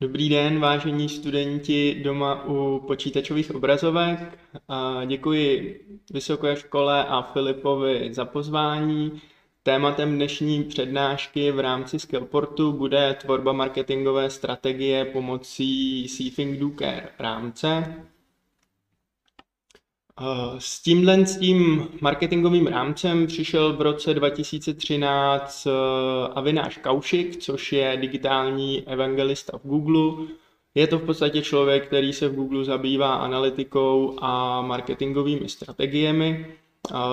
Dobrý den, vážení studenti doma u počítačových obrazovek. Děkuji Vysoké škole a Filipovi za pozvání. Tématem dnešní přednášky v rámci Skillportu bude tvorba marketingové strategie pomocí See Do Care rámce. S tímhle s tím marketingovým rámcem přišel v roce 2013 eh, Avináš Kaušik, což je digitální evangelista v Google. Je to v podstatě člověk, který se v Google zabývá analytikou a marketingovými strategiemi.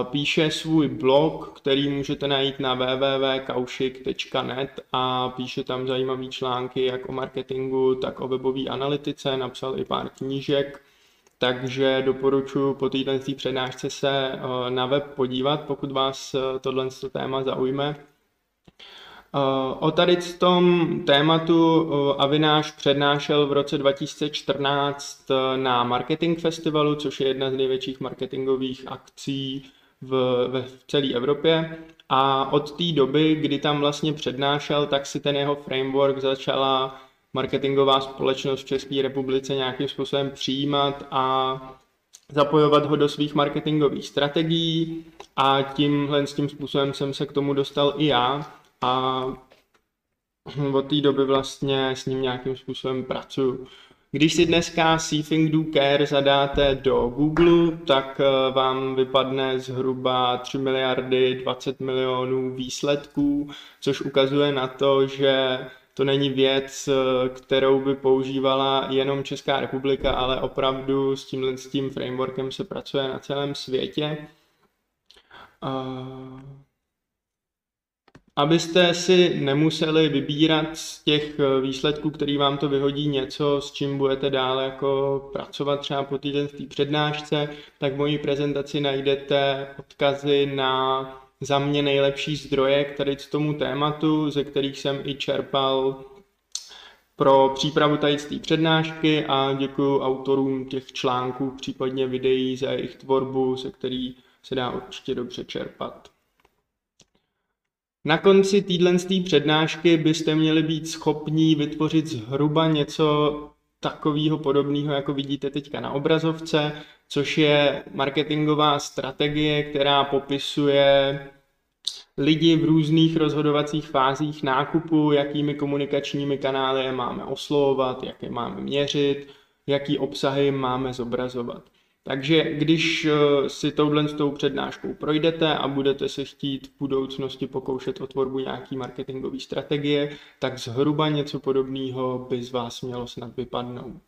Píše svůj blog, který můžete najít na www.kaušik.net a píše tam zajímavé články jak o marketingu, tak o webové analytice. Napsal i pár knížek takže doporučuji po této přednášce se eh, na web podívat, pokud vás eh, tohle téma zaujme. Eh, o tady tom tématu Avináš přednášel v roce 2014 na Marketing Festivalu, což je jedna z největších marketingových akcí v, v celé Evropě. A od té doby, kdy tam vlastně přednášel, tak si ten jeho framework začala marketingová společnost v České republice nějakým způsobem přijímat a zapojovat ho do svých marketingových strategií a tímhle s tím způsobem jsem se k tomu dostal i já a od té doby vlastně s ním nějakým způsobem pracuju. Když si dneska Seething Do Care zadáte do Google, tak eh, vám vypadne zhruba 3 miliardy 20 milionů výsledků, což ukazuje na to, že to není věc, eh, kterou by používala jenom Česká republika, ale opravdu s tímhle s tím frameworkem se pracuje na celém světě. Abyste si nemuseli vybírat z těch eh, výsledků, který vám to vyhodí něco, s čím budete dále jako pracovat třeba po týden v té přednášce, tak v mojí prezentaci najdete odkazy na za mě nejlepší zdroje k tady tomu tématu, ze kterých jsem i čerpal pro přípravu tady té přednášky a děkuji autorům těch článků, případně videí za jejich tvorbu, se který se dá určitě dobře čerpat. Na konci téhle přednášky byste měli být schopní vytvořit zhruba něco takového podobného, jako vidíte teďka na obrazovce, což je marketingová strategie, která popisuje lidi v různých rozhodovacích fázích nákupu, jakými komunikačními kanály je máme oslovovat, jak je máme měřit, jaký obsahy máme zobrazovat. Takže když eh, si touhle s tou přednáškou projdete a budete se chtít v budoucnosti pokoušet o tvorbu nějaký marketingové strategie, tak zhruba něco podobného by z vás mělo snad vypadnout.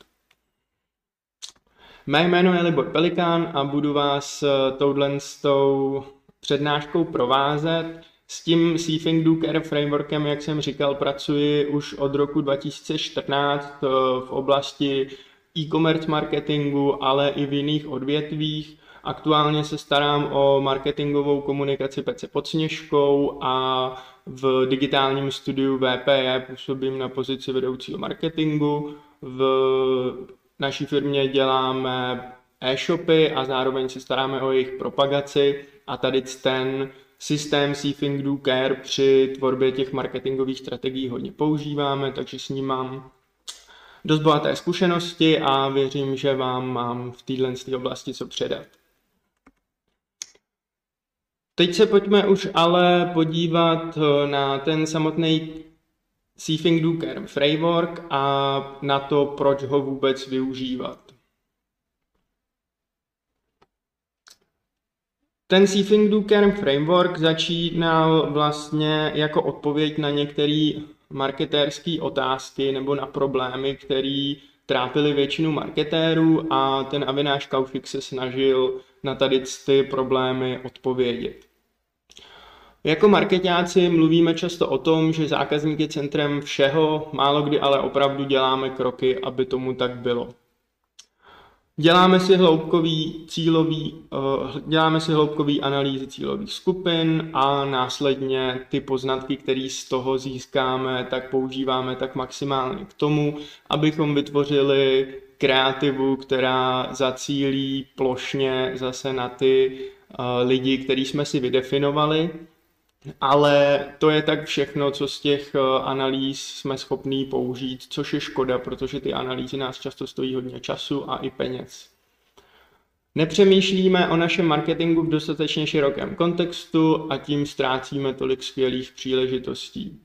Mé jméno je Libor Pelikán a budu vás eh, touhle s tou přednáškou provázet. S tím Seething Do Care frameworkem, jak jsem říkal, pracuji už od roku 2014 eh, v oblasti e-commerce marketingu, ale i v jiných odvětvích. Aktuálně se starám o marketingovou komunikaci Pece pod Sněžkou a v digitálním studiu VPE působím na pozici vedoucího marketingu. V naší firmě děláme e-shopy a zároveň se staráme o jejich propagaci a tady ten systém Seething Do Care při tvorbě těch marketingových strategií hodně používáme, takže s ním mám dost bohaté zkušenosti a věřím, že vám mám v této oblasti co předat. Teď se pojďme už ale podívat eh, na ten samotný Seething Do Care framework a na to, proč ho vůbec využívat. Ten Seething Do Care framework začínal vlastně jako odpověď na některé marketérské otázky nebo na problémy, které trápily většinu marketérů a ten Avináš Kaušik se snažil na tady ty problémy odpovědět. Jako marketáci mluvíme často o tom, že zákazník je centrem všeho, málo kdy ale opravdu děláme kroky, aby tomu tak bylo. Děláme si hloubkový cílový, uh, děláme si hloubkový analýzy cílových skupin a následně ty poznatky, které z toho získáme, tak používáme tak maximálně k tomu, abychom vytvořili kreativu, která zacílí plošně zase na ty uh, lidi, který jsme si vydefinovali. Ale to je tak všechno, co z těch eh, analýz jsme schopní použít, což je škoda, protože ty analýzy nás často stojí hodně času a i peněz. Nepřemýšlíme o našem marketingu v dostatečně širokém kontextu a tím ztrácíme tolik skvělých příležitostí.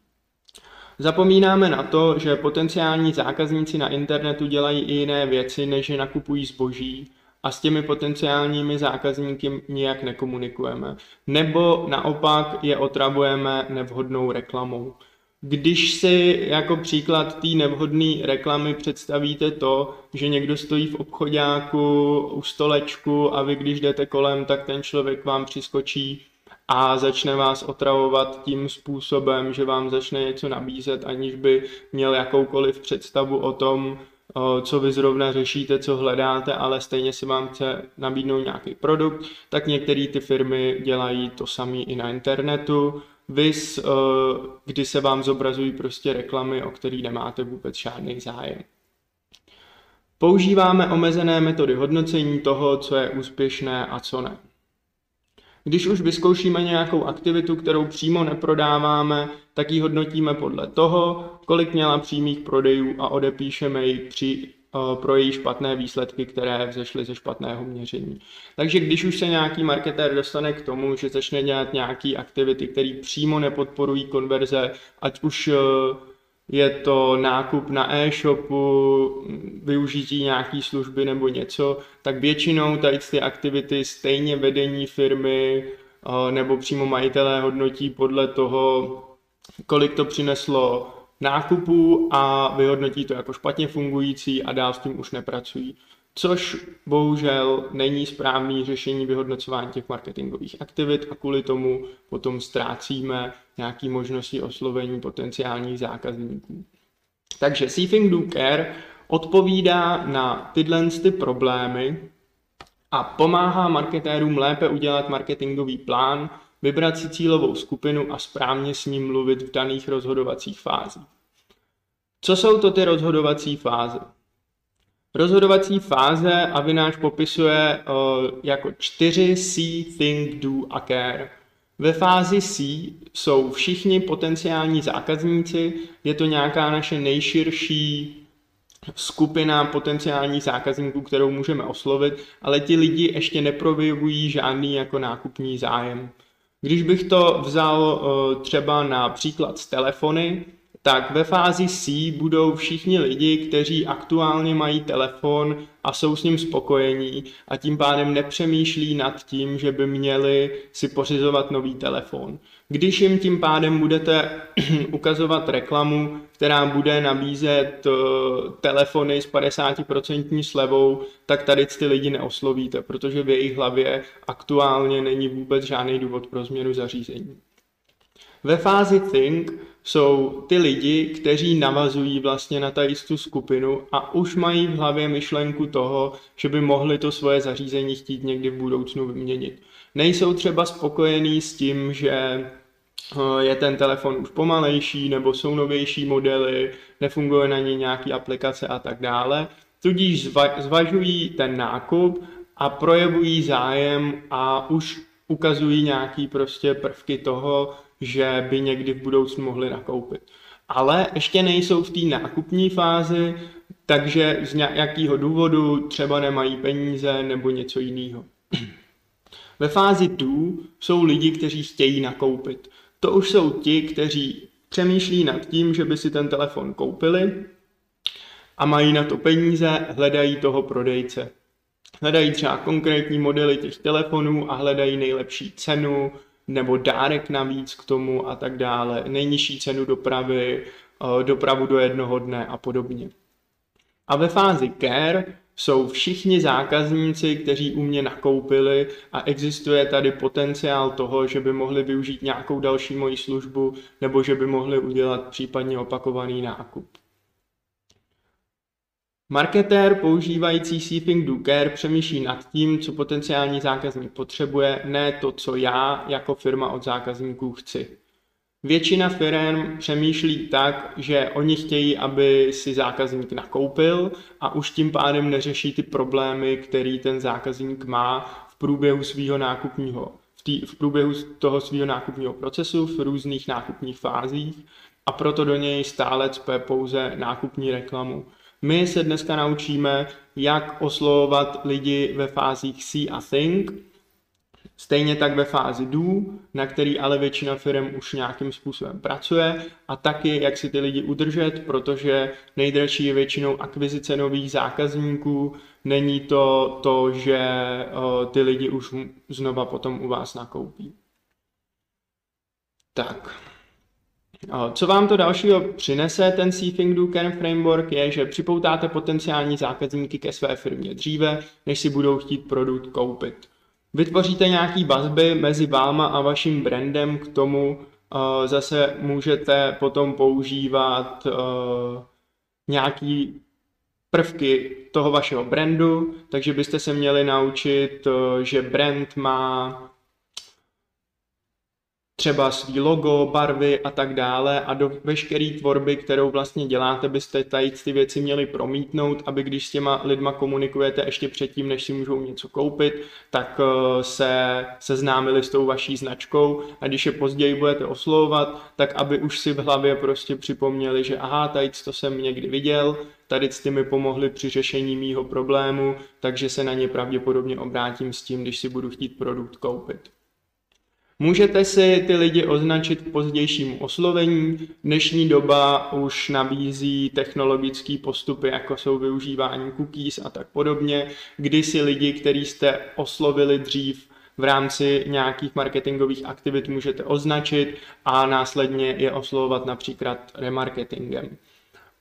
Zapomínáme na to, že potenciální zákazníci na internetu dělají i jiné věci, než že nakupují zboží a s těmi potenciálními zákazníky nijak nekomunikujeme. Nebo naopak je otravujeme nevhodnou reklamou. Když si jako příklad té nevhodné reklamy představíte to, že někdo stojí v obchodáku u stolečku a vy když jdete kolem, tak ten člověk vám přiskočí a začne vás otravovat tím způsobem, že vám začne něco nabízet, aniž by měl jakoukoliv představu o tom, co vy zrovna řešíte, co hledáte, ale stejně si vám chce nabídnout nějaký produkt, tak některé ty firmy dělají to samé i na internetu. Vys, kdy se vám zobrazují prostě reklamy, o který nemáte vůbec žádný zájem. Používáme omezené metody hodnocení toho, co je úspěšné a co ne. Když už vyzkoušíme nějakou aktivitu, kterou přímo neprodáváme, tak ji hodnotíme podle toho, kolik měla přímých prodejů a odepíšeme ji při, uh, pro její špatné výsledky, které vzešly ze špatného měření. Takže když už se nějaký marketér dostane k tomu, že začne dělat nějaké aktivity, které přímo nepodporují konverze, ať už uh, je to nákup na e-shopu, využití nějaký služby nebo něco, tak většinou tady ty aktivity stejně vedení firmy eh, nebo přímo majitelé hodnotí podle toho, kolik to přineslo nákupů a vyhodnotí to jako špatně fungující a dál s tím už nepracují což bohužel není správný řešení vyhodnocování těch marketingových aktivit a kvůli tomu potom ztrácíme nějaké možnosti oslovení potenciálních zákazníků. Takže Seething Do Care odpovídá na tyhle ty problémy a pomáhá marketérům lépe udělat marketingový plán, vybrat si cílovou skupinu a správně s ním mluvit v daných rozhodovacích fázích. Co jsou to ty rozhodovací fáze? Rozhodovací fáze Avináš popisuje uh, jako 4 C, Think, Do a Care. Ve fázi C jsou všichni potenciální zákazníci, je to nějaká naše nejširší skupina potenciálních zákazníků, kterou můžeme oslovit, ale ti lidi ještě neprojevují žádný jako nákupní zájem. Když bych to vzal třeba na příklad z telefony, tak ve fázi C budou všichni lidi, kteří aktuálně mají telefon a jsou s ním spokojení a tím pádem nepřemýšlí nad tím, že by měli si pořizovat nový telefon. Když jim tím pádem budete ukazovat reklamu, která bude nabízet eh, telefony s 50% slevou, tak tady ty lidi neoslovíte, protože v jejich hlavě aktuálně není vůbec žádný důvod pro změnu zařízení. Ve fázi Think jsou ty lidi, kteří navazují vlastně na ta jistou skupinu a už mají v hlavě myšlenku toho, že by mohli to svoje zařízení chtít někdy v budoucnu vyměnit. Nejsou třeba spokojení s tím, že eh, je ten telefon už pomalejší, nebo jsou novější modely, nefunguje na něj nějaký aplikace a tak dále. Tudíž zvažují ten nákup a projevují zájem a už ukazují nějaký prostě prvky toho, že by někdy v budoucnu mohli nakoupit. Ale ještě nejsou v té nákupní fázi, takže z nějakého důvodu třeba nemají peníze nebo něco jiného. Ve fázi tu jsou lidi, kteří chtějí nakoupit. To už jsou ti, kteří přemýšlí nad tím, že by si ten telefon koupili a mají na to peníze, hledají toho prodejce. Hledají třeba konkrétní modely těch telefonů a hledají nejlepší cenu, nebo dárek navíc k tomu a tak dále, nejnižší cenu dopravy, eh, dopravu do jednoho dne a podobně. A ve fázi care jsou všichni zákazníci, kteří u mě nakoupili a existuje tady potenciál toho, že by mohli využít nějakou další moji službu nebo že by mohli udělat případně opakovaný nákup. Marketér používající Seething Do Care přemýšlí nad tím, co potenciální zákazník potřebuje, ne to, co já jako firma od zákazníků chci. Většina firm přemýšlí tak, že oni chtějí, aby si zákazník nakoupil a už tím pádem neřeší ty problémy, který ten zákazník má v průběhu svého nákupního v, tý, v průběhu toho svého nákupního procesu v různých nákupních fázích a proto do něj stále cpe pouze nákupní reklamu. My se dneska naučíme, jak oslovovat lidi ve fázích see a think, Stejně tak ve fázi do, na který ale většina firm už nějakým způsobem pracuje a taky, jak si ty lidi udržet, protože nejdražší je většinou akvizice nových zákazníků, není to to, že ty lidi už znova potom u vás nakoupí. Tak. Co vám to dalšího přinese, ten Seething Do Can Framework, je, že připoutáte potenciální zákazníky ke své firmě dříve, než si budou chtít produkt koupit. Vytvoříte nějaký vazby mezi váma a vaším brandem, k tomu uh, zase můžete potom používat uh, nějaký prvky toho vašeho brandu, takže byste se měli naučit, uh, že brand má třeba svý logo, barvy a tak dále a do veškeré tvorby, kterou vlastně děláte, byste tady ty věci měli promítnout, aby když s těma lidma komunikujete ještě předtím, než si můžou něco koupit, tak eh, se seznámili s tou vaší značkou a když je později budete oslovovat, tak aby už si v hlavě prostě připomněli, že aha, tady to jsem někdy viděl, tady ty mi pomohli při řešení mýho problému, takže se na ně pravděpodobně obrátím s tím, když si budu chtít produkt koupit. Můžete si ty lidi označit k pozdějšímu oslovení. Dnešní doba už nabízí technologické postupy, jako jsou využívání cookies a tak podobně, kdy si lidi, který jste oslovili dřív, v rámci nějakých marketingových aktivit můžete označit a následně je oslovovat například remarketingem.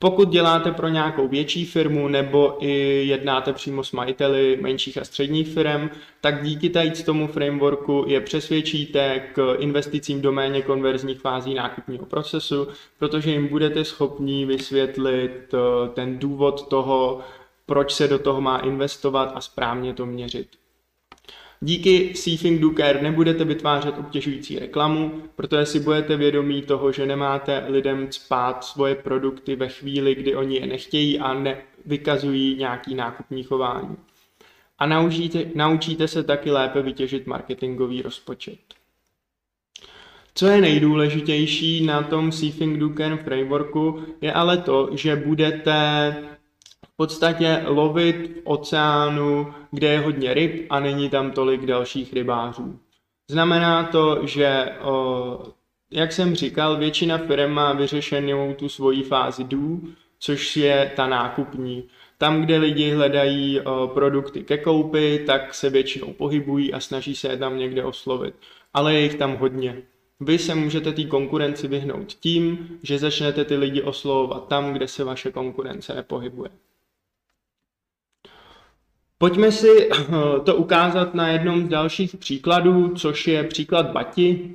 Pokud děláte pro nějakou větší firmu nebo i jednáte přímo s majiteli menších a středních firm, tak díky tady tomu frameworku je přesvědčíte k investicím do méně konverzních fází nákupního procesu, protože jim budete schopni vysvětlit eh, ten důvod toho, proč se do toho má investovat a správně to měřit. Díky Seafing Do Care nebudete vytvářet obtěžující reklamu, protože si budete vědomí toho, že nemáte lidem spát svoje produkty ve chvíli, kdy oni je nechtějí a nevykazují nějaký nákupní chování. A naučíte, naučíte se taky lépe vytěžit marketingový rozpočet. Co je nejdůležitější na tom Seafing Do Care frameworku, je ale to, že budete podstatě lovit v oceánu, kde je hodně ryb a není tam tolik dalších rybářů. Znamená to, že jak jsem říkal, většina firm má vyřešenou tu svoji fázi do, což je ta nákupní. Tam, kde lidi hledají produkty ke koupi, tak se většinou pohybují a snaží se je tam někde oslovit. Ale je jich tam hodně. Vy se můžete té konkurenci vyhnout tím, že začnete ty lidi oslovovat tam, kde se vaše konkurence nepohybuje. Pojďme si eh, to ukázat na jednom z dalších příkladů, což je příklad Bati,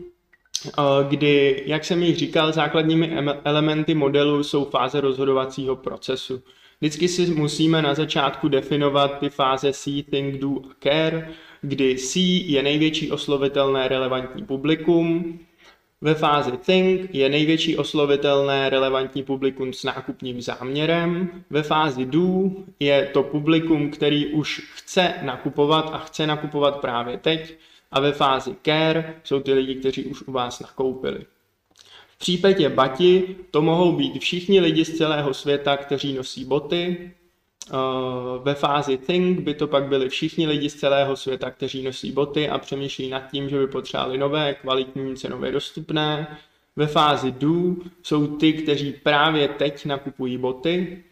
eh, kdy, jak jsem již říkal, základními elementy modelu jsou fáze rozhodovacího procesu. Vždycky si musíme na začátku definovat ty fáze see, think, do a care, kdy see je největší oslovitelné relevantní publikum, ve fázi Think je největší oslovitelné relevantní publikum s nákupním záměrem. Ve fázi Do je to publikum, který už chce nakupovat a chce nakupovat právě teď. A ve fázi Care jsou ty lidi, kteří už u vás nakoupili. V případě Bati to mohou být všichni lidi z celého světa, kteří nosí boty, ve fázi Think by to pak byli všichni lidi z celého světa, kteří nosí boty a přemýšlí nad tím, že by potřebovali nové, kvalitní, cenově dostupné. Ve fázi Do jsou ty, kteří právě teď nakupují boty.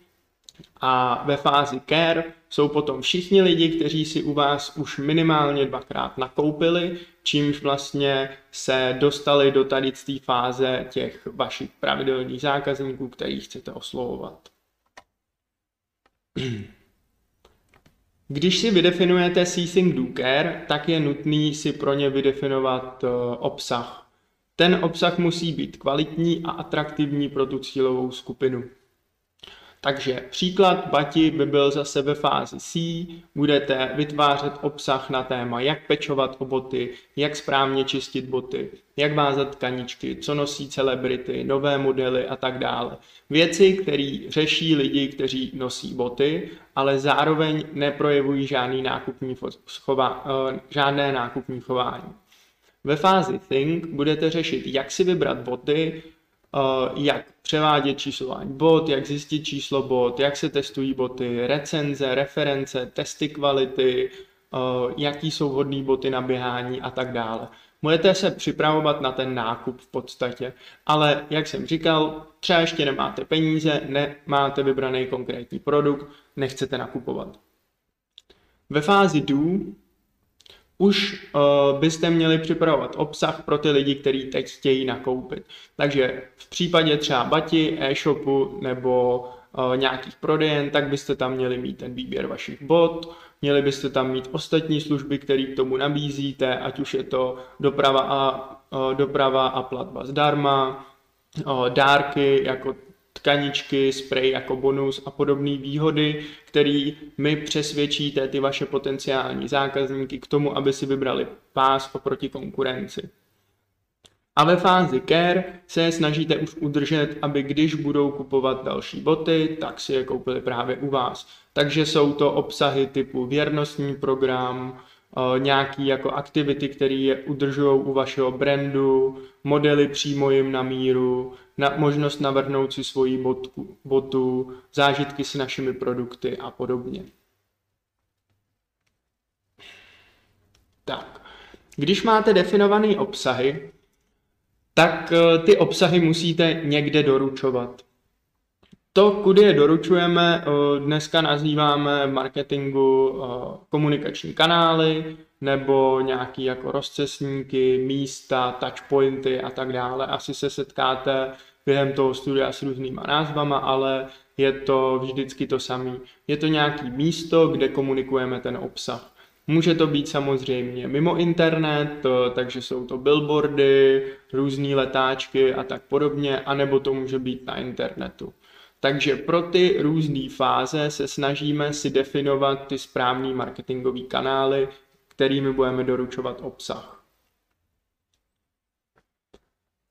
A ve fázi Care jsou potom všichni lidi, kteří si u vás už minimálně dvakrát nakoupili, čímž vlastně se dostali do tady té fáze těch vašich pravidelných zákazníků, který chcete oslovovat. Když si vydefinujete ceasing do care, tak je nutný si pro ně vydefinovat uh, obsah. Ten obsah musí být kvalitní a atraktivní pro tu cílovou skupinu. Takže příklad Bati by byl zase ve fázi C, budete vytvářet obsah na téma, jak pečovat o boty, jak správně čistit boty, jak vázat tkaničky, co nosí celebrity, nové modely a tak dále. Věci, které řeší lidi, kteří nosí boty, ale zároveň neprojevují žádný nákupní, schova, eh, žádné nákupní chování. Ve fázi Think budete řešit, jak si vybrat boty, jak převádět číslování bot, jak zjistit číslo bot, jak se testují boty, recenze, reference, testy kvality, eh, jaký jsou vhodné boty na běhání a tak dále. Můžete se připravovat na ten nákup v podstatě, ale jak jsem říkal, třeba ještě nemáte peníze, nemáte vybraný konkrétní produkt, nechcete nakupovat. Ve fázi do už uh, byste měli připravovat obsah pro ty lidi, kteří teď chtějí nakoupit. Takže v případě třeba bati, e-shopu nebo uh, nějakých prodejen, tak byste tam měli mít ten výběr vašich bot, měli byste tam mít ostatní služby, které k tomu nabízíte, ať už je to doprava a, uh, doprava a platba zdarma, dárky jako tkaničky, spray jako bonus a podobné výhody, které mi přesvědčíte ty vaše potenciální zákazníky k tomu, aby si vybrali pás oproti konkurenci. A ve fázi care se snažíte už udržet, aby když budou kupovat další boty, tak si je koupili právě u vás. Takže jsou to obsahy typu věrnostní program, Eh, nějaký jako aktivity, které je udržují u vašeho brandu, modely přímo jim na míru, na, možnost navrhnout si svoji botku, botu, zážitky s našimi produkty a podobně. Tak, když máte definované obsahy, tak eh, ty obsahy musíte někde doručovat. To, kudy je doručujeme, dneska nazýváme marketingu eh, komunikační kanály nebo nějaký jako rozcesníky, místa, touchpointy a tak dále. Asi se setkáte během toho studia s různýma názvama, ale je to vždycky to samé. Je to nějaký místo, kde komunikujeme ten obsah. Může to být samozřejmě mimo internet, takže jsou to billboardy, různé letáčky a tak podobně, anebo to může být na internetu. Takže pro ty různé fáze se snažíme si definovat ty správné marketingové kanály, kterými budeme doručovat obsah.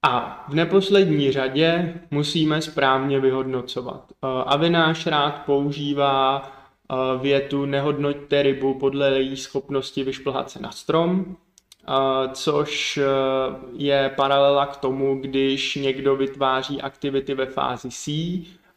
A v neposlední řadě musíme správně vyhodnocovat. Eh, Avináš rád používá eh, větu nehodnoťte rybu podle její schopnosti vyšplhat se na strom, eh, což je paralela k tomu, když někdo vytváří aktivity ve fázi C,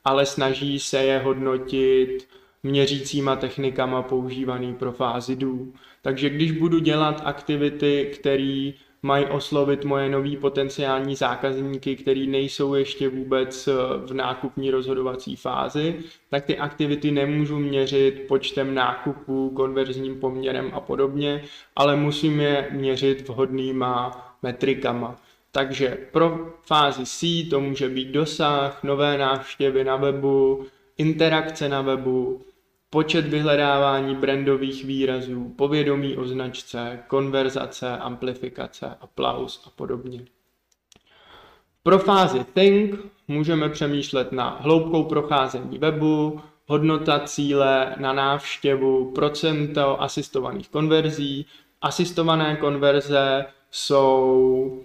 ale snaží se je hodnotit měřícíma technikama používaný pro fázi dů. Takže když budu dělat aktivity, které mají oslovit moje nový potenciální zákazníky, který nejsou ještě vůbec v nákupní rozhodovací fázi, tak ty aktivity nemůžu měřit počtem nákupů, konverzním poměrem a podobně, ale musím je měřit vhodnýma metrikama. Takže pro fázi C to může být dosah, nové návštěvy na webu, interakce na webu, počet vyhledávání brandových výrazů, povědomí o značce, konverzace, amplifikace, aplaus a podobně. Pro fázi Think můžeme přemýšlet na hloubkou procházení webu, hodnota cíle na návštěvu, procento asistovaných konverzí. Asistované konverze jsou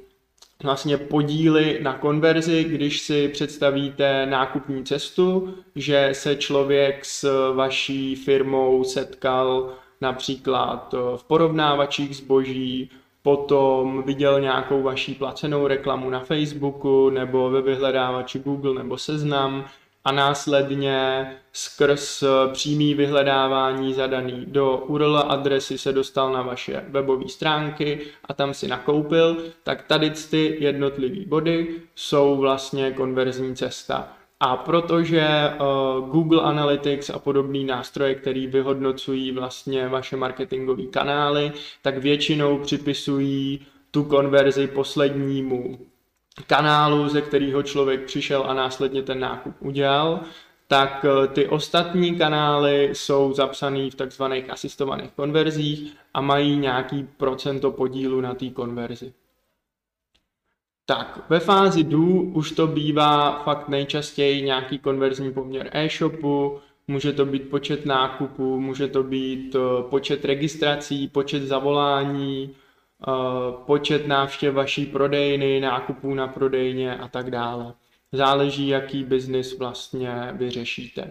vlastně podíly na konverzi, když si představíte nákupní cestu, že se člověk s vaší firmou setkal například v porovnávačích zboží, potom viděl nějakou vaší placenou reklamu na Facebooku nebo ve vyhledávači Google nebo Seznam a následně skrz přímý vyhledávání zadaný do URL adresy se dostal na vaše webové stránky a tam si nakoupil, tak tady ty jednotlivé body jsou vlastně konverzní cesta. A protože uh, Google Analytics a podobné nástroje, které vyhodnocují vlastně vaše marketingové kanály, tak většinou připisují tu konverzi poslednímu kanálu, ze kterého člověk přišel a následně ten nákup udělal, tak eh, ty ostatní kanály jsou zapsané v takzvaných asistovaných konverzích a mají nějaký procento podílu na té konverzi. Tak, ve fázi do už to bývá fakt nejčastěji nějaký konverzní poměr e-shopu, může to být počet nákupů, může to být eh, počet registrací, počet zavolání, počet návštěv vaší prodejny, nákupů na prodejně a tak dále. Záleží, jaký biznis vlastně vyřešíte.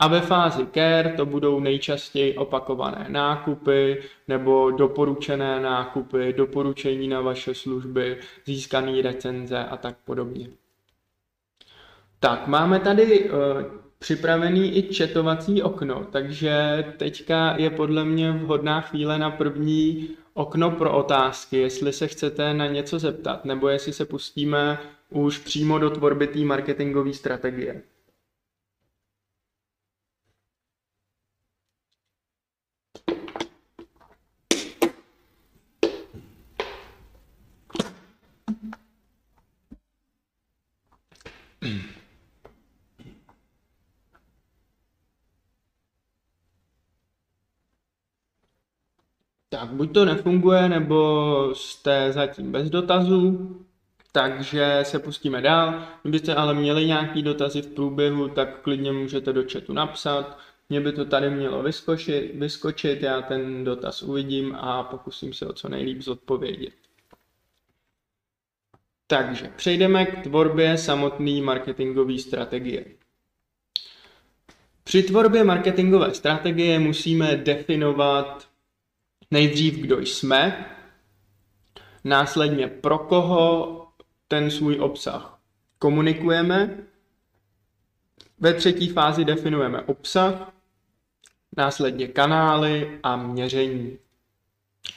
A ve fázi care to budou nejčastěji opakované nákupy nebo doporučené nákupy, doporučení na vaše služby, získané recenze a tak podobně. Tak, máme tady uh, připravený i četovací okno, takže teďka je podle mě vhodná chvíle na první okno pro otázky, jestli se chcete na něco zeptat, nebo jestli se pustíme už přímo do tvorby té marketingové strategie. Tak buď to nefunguje, nebo jste zatím bez dotazů, takže se pustíme dál. Kdybyste ale měli nějaký dotazy v průběhu, tak klidně můžete do chatu napsat. Mně by to tady mělo vyskočit, vyskočit, já ten dotaz uvidím a pokusím se o co nejlíp zodpovědět. Takže přejdeme k tvorbě samotné marketingové strategie. Při tvorbě marketingové strategie musíme definovat nejdřív, kdo jsme, následně pro koho ten svůj obsah komunikujeme, ve třetí fázi definujeme obsah, následně kanály a měření.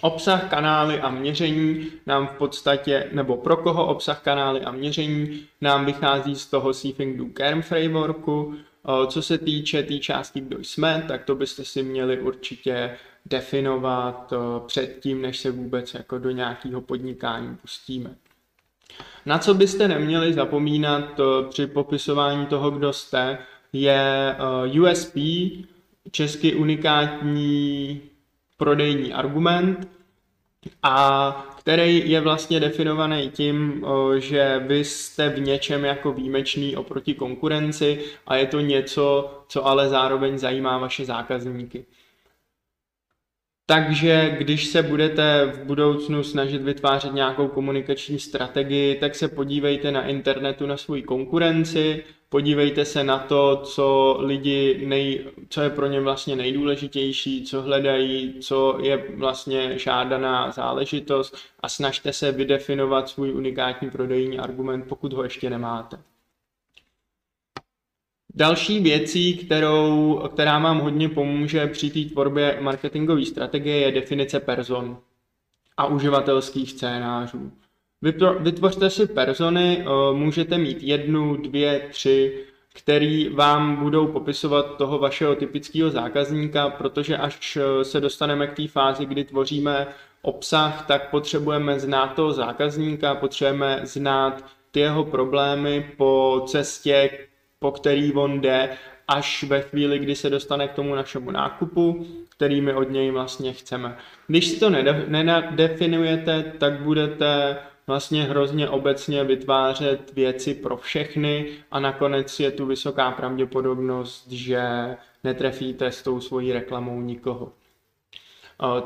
Obsah, kanály a měření nám v podstatě, nebo pro koho obsah, kanály a měření nám vychází z toho Seething Do Kern frameworku. Co se týče té tý části, kdo jsme, tak to byste si měli určitě definovat předtím, než se vůbec jako do nějakého podnikání pustíme. Na co byste neměli zapomínat při popisování toho, kdo jste, je USP, česky unikátní prodejní argument, a který je vlastně definovaný tím, že vy jste v něčem jako výjimečný oproti konkurenci a je to něco, co ale zároveň zajímá vaše zákazníky. Takže když se budete v budoucnu snažit vytvářet nějakou komunikační strategii, tak se podívejte na internetu na svou konkurenci, podívejte se na to, co lidi, nej, co je pro ně vlastně nejdůležitější, co hledají, co je vlastně žádaná záležitost a snažte se vydefinovat svůj unikátní prodejní argument, pokud ho ještě nemáte. Další věcí, kterou, která vám hodně pomůže při té tvorbě marketingové strategie, je definice person a uživatelských scénářů. Vytvořte si persony, můžete mít jednu, dvě, tři, který vám budou popisovat toho vašeho typického zákazníka, protože až se dostaneme k té fázi, kdy tvoříme obsah, tak potřebujeme znát toho zákazníka, potřebujeme znát ty jeho problémy po cestě po který on jde až ve chvíli, kdy se dostane k tomu našemu nákupu, který my od něj vlastně chceme. Když si to nedefinujete, tak budete vlastně hrozně obecně vytvářet věci pro všechny a nakonec je tu vysoká pravděpodobnost, že netrefíte s tou svojí reklamou nikoho.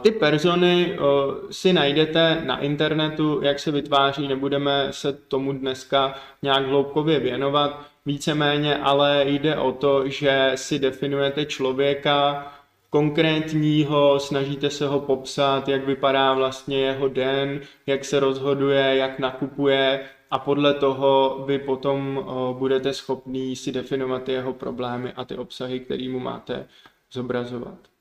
Ty persony si najdete na internetu, jak se vytváří, nebudeme se tomu dneska nějak hloubkově věnovat víceméně, ale jde o to, že si definujete člověka konkrétního, snažíte se ho popsat, jak vypadá vlastně jeho den, jak se rozhoduje, jak nakupuje a podle toho vy potom budete schopný si definovat jeho problémy a ty obsahy, který mu máte zobrazovat.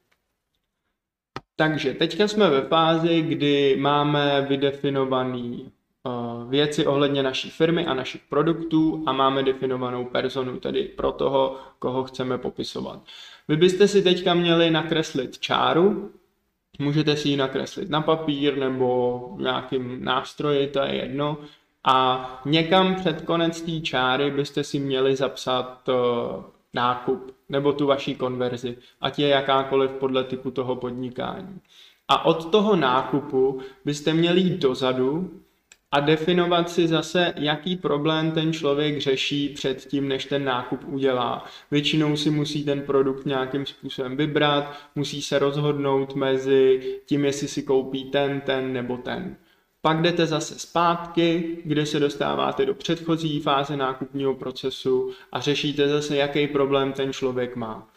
Takže teďka jsme ve fázi, kdy máme vydefinovaný Eh, věci ohledně naší firmy a našich produktů a máme definovanou personu, tedy pro toho, koho chceme popisovat. Vy byste si teďka měli nakreslit čáru, můžete si ji nakreslit na papír nebo nějakým nástroji, to je jedno, a někam před konec té čáry byste si měli zapsat uh, nákup nebo tu vaší konverzi, ať je jakákoliv podle typu toho podnikání. A od toho nákupu byste měli jít dozadu a definovat si zase, jaký problém ten člověk řeší před tím, než ten nákup udělá. Většinou si musí ten produkt nějakým způsobem vybrat, musí se rozhodnout mezi tím, jestli si koupí ten, ten nebo ten. Pak jdete zase zpátky, kde se dostáváte do předchozí fáze nákupního procesu a řešíte zase, jaký problém ten člověk má.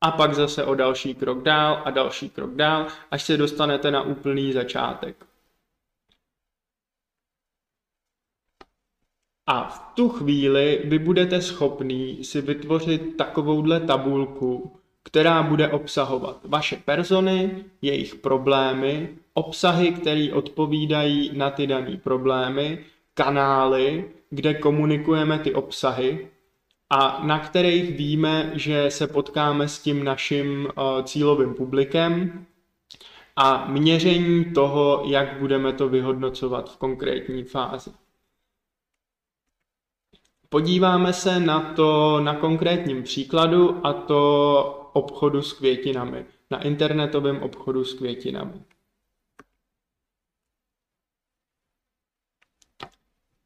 a pak zase o další krok dál a další krok dál, až se dostanete na úplný začátek. A v tu chvíli vy budete schopný si vytvořit takovouhle tabulku, která bude obsahovat vaše persony, jejich problémy, obsahy, které odpovídají na ty dané problémy, kanály, kde komunikujeme ty obsahy a na kterých víme, že se potkáme s tím naším uh, cílovým publikem a měření toho, jak budeme to vyhodnocovat v konkrétní fázi. Podíváme se na to na konkrétním příkladu a to obchodu s květinami, na internetovém obchodu s květinami.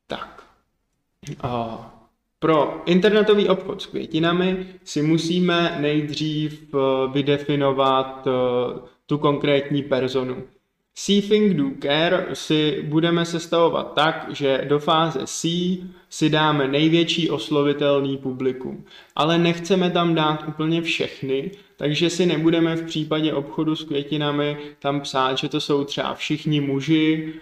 Tak. A pro internetový obchod s květinami si musíme nejdřív eh, vydefinovat eh, tu konkrétní personu. See Think Do Care si budeme sestavovat tak, že do fáze C si dáme největší oslovitelný publikum. Ale nechceme tam dát úplně všechny, takže si nebudeme v případě obchodu s květinami tam psát, že to jsou třeba všichni muži,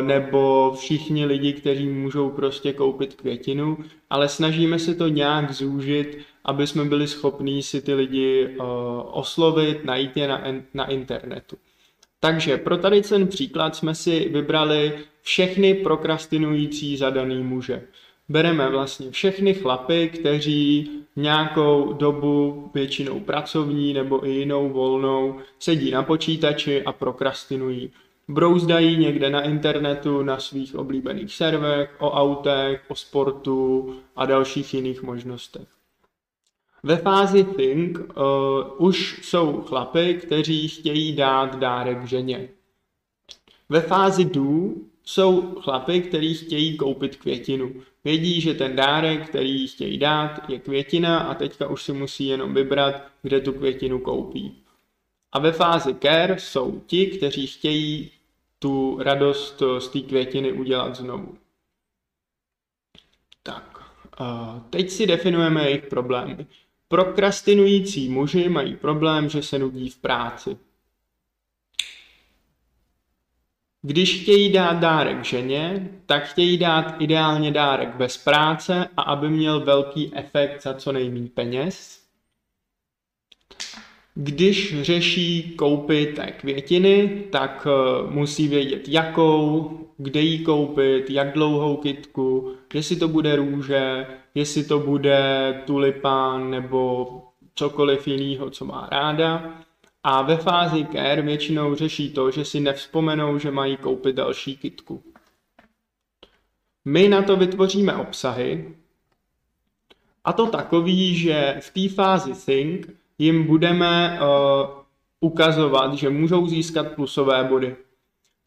nebo všichni lidi, kteří můžou prostě koupit květinu, ale snažíme se to nějak zúžit, aby jsme byli schopní si ty lidi oslovit, najít je na, na internetu. Takže pro tady ten příklad jsme si vybrali všechny prokrastinující zadaný muže. Bereme vlastně všechny chlapy, kteří nějakou dobu, většinou pracovní nebo i jinou volnou, sedí na počítači a prokrastinují. Brouzdají někde na internetu, na svých oblíbených serverech, o autech, o sportu a dalších jiných možnostech. Ve fázi think uh, už jsou chlapy, kteří chtějí dát dárek ženě. Ve fázi do jsou chlapy, kteří chtějí koupit květinu. Vědí, že ten dárek, který chtějí dát, je květina a teďka už si musí jenom vybrat, kde tu květinu koupí. A ve fázi care jsou ti, kteří chtějí tu radost z té květiny udělat znovu. Tak, uh, teď si definujeme jejich problémy. Prokrastinující muži mají problém, že se nudí v práci. Když chtějí dát dárek ženě, tak chtějí dát ideálně dárek bez práce a aby měl velký efekt za co nejméně peněz. Když řeší koupit té květiny, tak eh, musí vědět jakou, kde ji koupit, jak dlouhou kytku, jestli to bude růže, jestli to bude tulipán nebo cokoliv jiného, co má ráda. A ve fázi care většinou řeší to, že si nevzpomenou, že mají koupit další kitku. My na to vytvoříme obsahy, a to takový, že v té fázi think jim budeme uh, ukazovat, že můžou získat plusové body.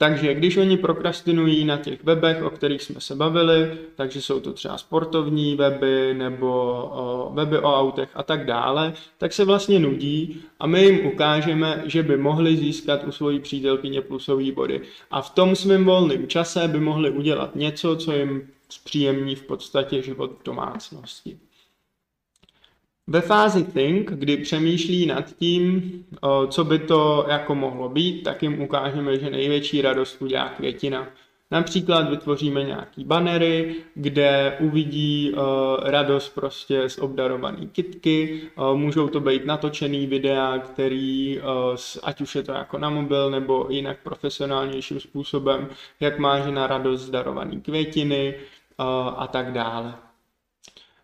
Takže když oni prokrastinují na těch webech, o kterých jsme se bavili, takže jsou to třeba sportovní weby nebo o, weby o autech a tak dále, tak se vlastně nudí a my jim ukážeme, že by mohli získat u svojí přítelkyně plusové body. A v tom svém volném čase by mohli udělat něco, co jim zpříjemní v podstatě život v domácnosti. Ve fázi think, kdy přemýšlí nad tím, co by to jako mohlo být, tak jim ukážeme, že největší radost udělá květina. Například vytvoříme nějaký banery, kde uvidí uh, radost prostě z obdarované kitky. Uh, můžou to být natočený videa, který, uh, ať už je to jako na mobil nebo jinak profesionálnějším způsobem, jak má žena radost z darované květiny uh, a tak dále.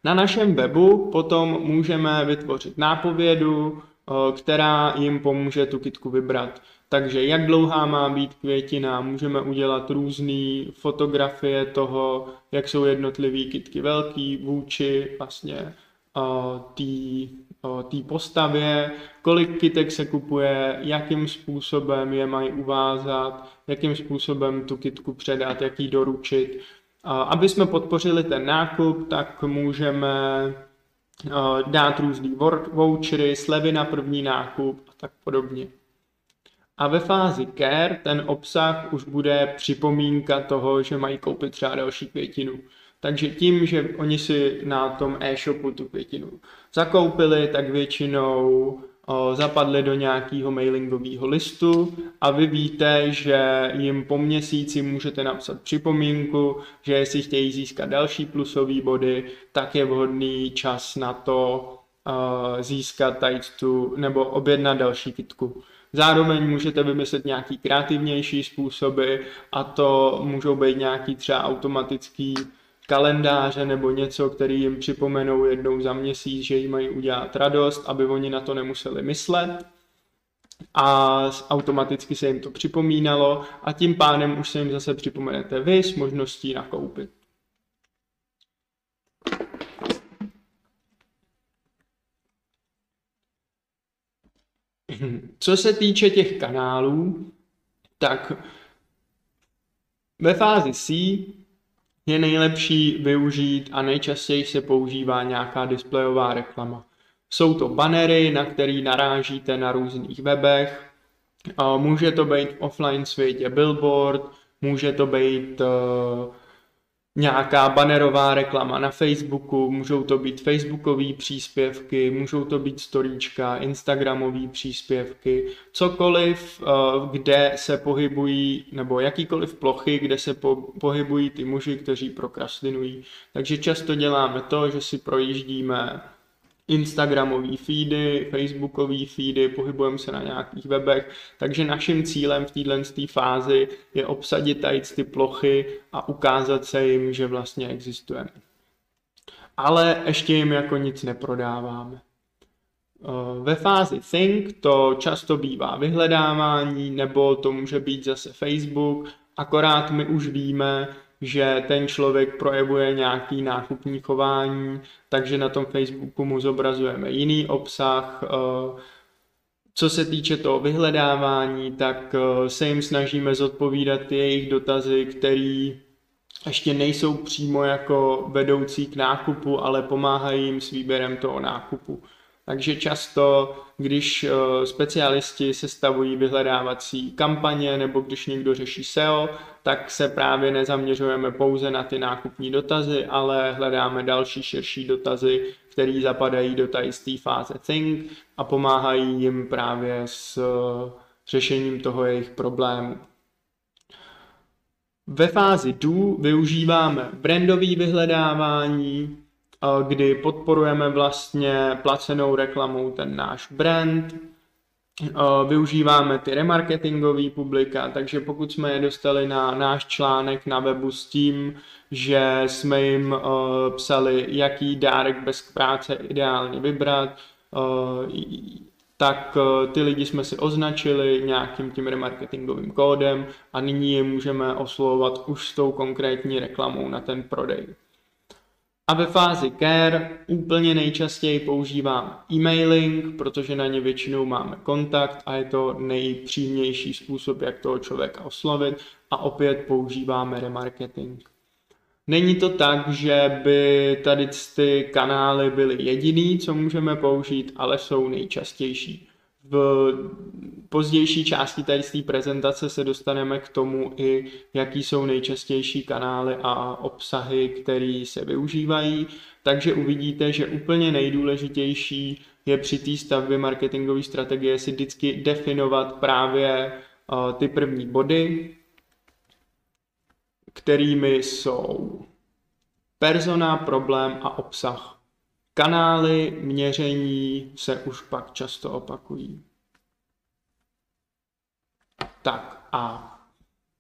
Na našem webu potom můžeme vytvořit nápovědu, eh, která jim pomůže tu kitku vybrat. Takže jak dlouhá má být květina, můžeme udělat různé fotografie toho, jak jsou jednotlivé kitky velký vůči vlastně eh, té uh, postavě, kolik kytek se kupuje, jakým způsobem je mají uvázat, jakým způsobem tu kitku předat, jak ji doručit. Aby jsme podpořili ten nákup, tak můžeme dát různý vouchery, slevy na první nákup a tak podobně. A ve fázi care ten obsah už bude připomínka toho, že mají koupit třeba další květinu. Takže tím, že oni si na tom e-shopu tu květinu zakoupili, tak většinou zapadly do nějakého mailingového listu a vy víte, že jim po měsíci můžete napsat připomínku, že jestli chtějí získat další plusové body, tak je vhodný čas na to získat tady tu, nebo objednat další kitku. Zároveň můžete vymyslet nějaký kreativnější způsoby a to můžou být nějaký třeba automatický kalendáře nebo něco, který jim připomenou jednou za měsíc, že jim mají udělat radost, aby oni na to nemuseli myslet a automaticky se jim to připomínalo a tím pádem už se jim zase připomenete vy s možností nakoupit. Co se týče těch kanálů, tak ve fázi C je nejlepší využít a nejčastěji se používá nějaká displejová reklama. Jsou to banery, na který narážíte na různých webech. Může to být v offline světě billboard, může to být uh, nějaká banerová reklama na Facebooku, můžou to být facebookové příspěvky, můžou to být storíčka, instagramové příspěvky, cokoliv, eh, kde se pohybují, nebo jakýkoliv plochy, kde se po, pohybují ty muži, kteří prokrastinují. Takže často děláme to, že si projíždíme Instagramový feedy, Facebookový feedy, pohybujeme se na nějakých webech, takže naším cílem v této fázi je obsadit tady ty plochy a ukázat se jim, že vlastně existujeme. Ale ještě jim jako nic neprodáváme. Eh, ve fázi Think to často bývá vyhledávání, nebo to může být zase Facebook, akorát my už víme, že ten člověk projevuje nějaký nákupní chování, takže na tom Facebooku mu zobrazujeme jiný obsah. Eh, co se týče toho vyhledávání, tak eh, se jim snažíme zodpovídat ty jejich dotazy, které ještě nejsou přímo jako vedoucí k nákupu, ale pomáhají jim s výběrem toho nákupu. Takže často, když eh, specialisti sestavují vyhledávací kampaně nebo když někdo řeší SEO, tak se právě nezaměřujeme pouze na ty nákupní dotazy, ale hledáme další širší dotazy, které zapadají do té fáze Think a pomáhají jim právě s eh, řešením toho jejich problému. Ve fázi Do využíváme brandové vyhledávání, kdy podporujeme vlastně placenou reklamou ten náš brand, využíváme ty remarketingové publika, takže pokud jsme je dostali na náš článek na webu s tím, že jsme jim psali, jaký dárek bez práce ideálně vybrat, tak ty lidi jsme si označili nějakým tím remarketingovým kódem a nyní je můžeme oslovovat už s tou konkrétní reklamou na ten prodej. A ve fázi care úplně nejčastěji používám e-mailing, protože na ně většinou máme kontakt a je to nejpřímější způsob, jak toho člověka oslovit a opět používáme remarketing. Není to tak, že by tady ty kanály byly jediný, co můžeme použít, ale jsou nejčastější. V pozdější části té prezentace se dostaneme k tomu i, jaký jsou nejčastější kanály a obsahy, které se využívají. Takže uvidíte, že úplně nejdůležitější je při té stavbě marketingové strategie si vždycky definovat právě ty první body, kterými jsou persona, problém a obsah. Kanály měření se už pak často opakují. Tak a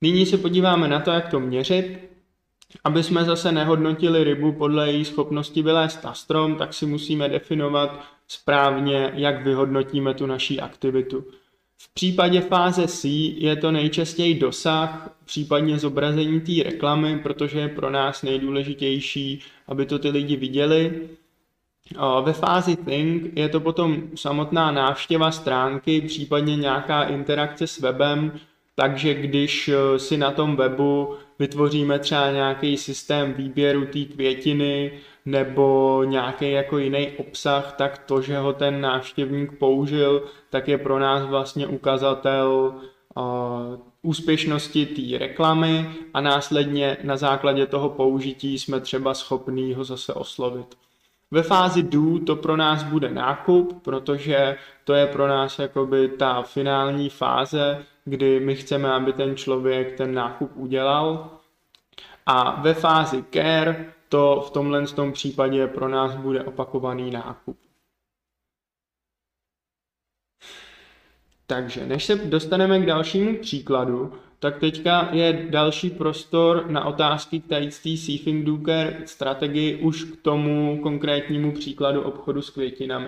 nyní se podíváme na to, jak to měřit. Aby jsme zase nehodnotili rybu podle její schopnosti vylézt na strom, tak si musíme definovat správně, jak vyhodnotíme tu naší aktivitu. V případě fáze C je to nejčastěji dosah, případně zobrazení té reklamy, protože je pro nás nejdůležitější, aby to ty lidi viděli. Ve fázi Think je to potom samotná návštěva stránky, případně nějaká interakce s webem, takže když eh, si na tom webu vytvoříme třeba nějaký systém výběru té květiny nebo nějaký jako jiný obsah, tak to, že ho ten návštěvník použil, tak je pro nás vlastně ukazatel uh, úspěšnosti té reklamy a následně na základě toho použití jsme třeba schopní ho zase oslovit. Ve fázi do to pro nás bude nákup, protože to je pro nás jakoby ta finální fáze, kdy my chceme, aby ten člověk ten nákup udělal. A ve fázi care to v tomhle tom případě pro nás bude opakovaný nákup. Takže než se dostaneme k dalšímu příkladu, tak teďka je další prostor na otázky té Seafing Duker strategii už k tomu konkrétnímu příkladu obchodu s květinami.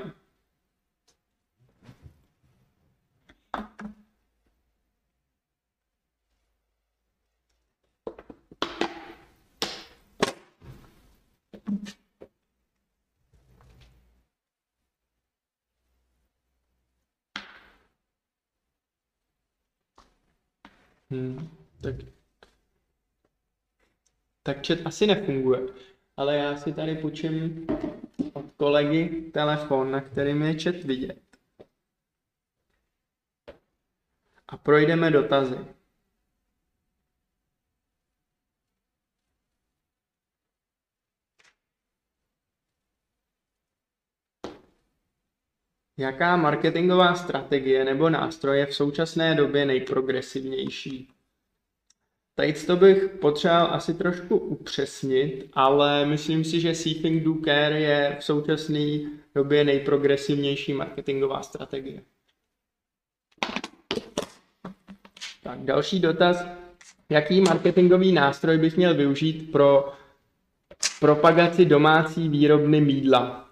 Hmm, tak, tak chat asi nefunguje, ale já si tady půjčím od kolegy telefon, na kterým je chat vidět. A projdeme dotazy. Jaká marketingová strategie nebo nástroj je v současné době nejprogresivnější? Tady to bych potřeboval asi trošku upřesnit, ale myslím si, že Seething Do Care je v současné době nejprogresivnější marketingová strategie. Tak, další dotaz. Jaký marketingový nástroj bych měl využít pro propagaci domácí výrobny mídla?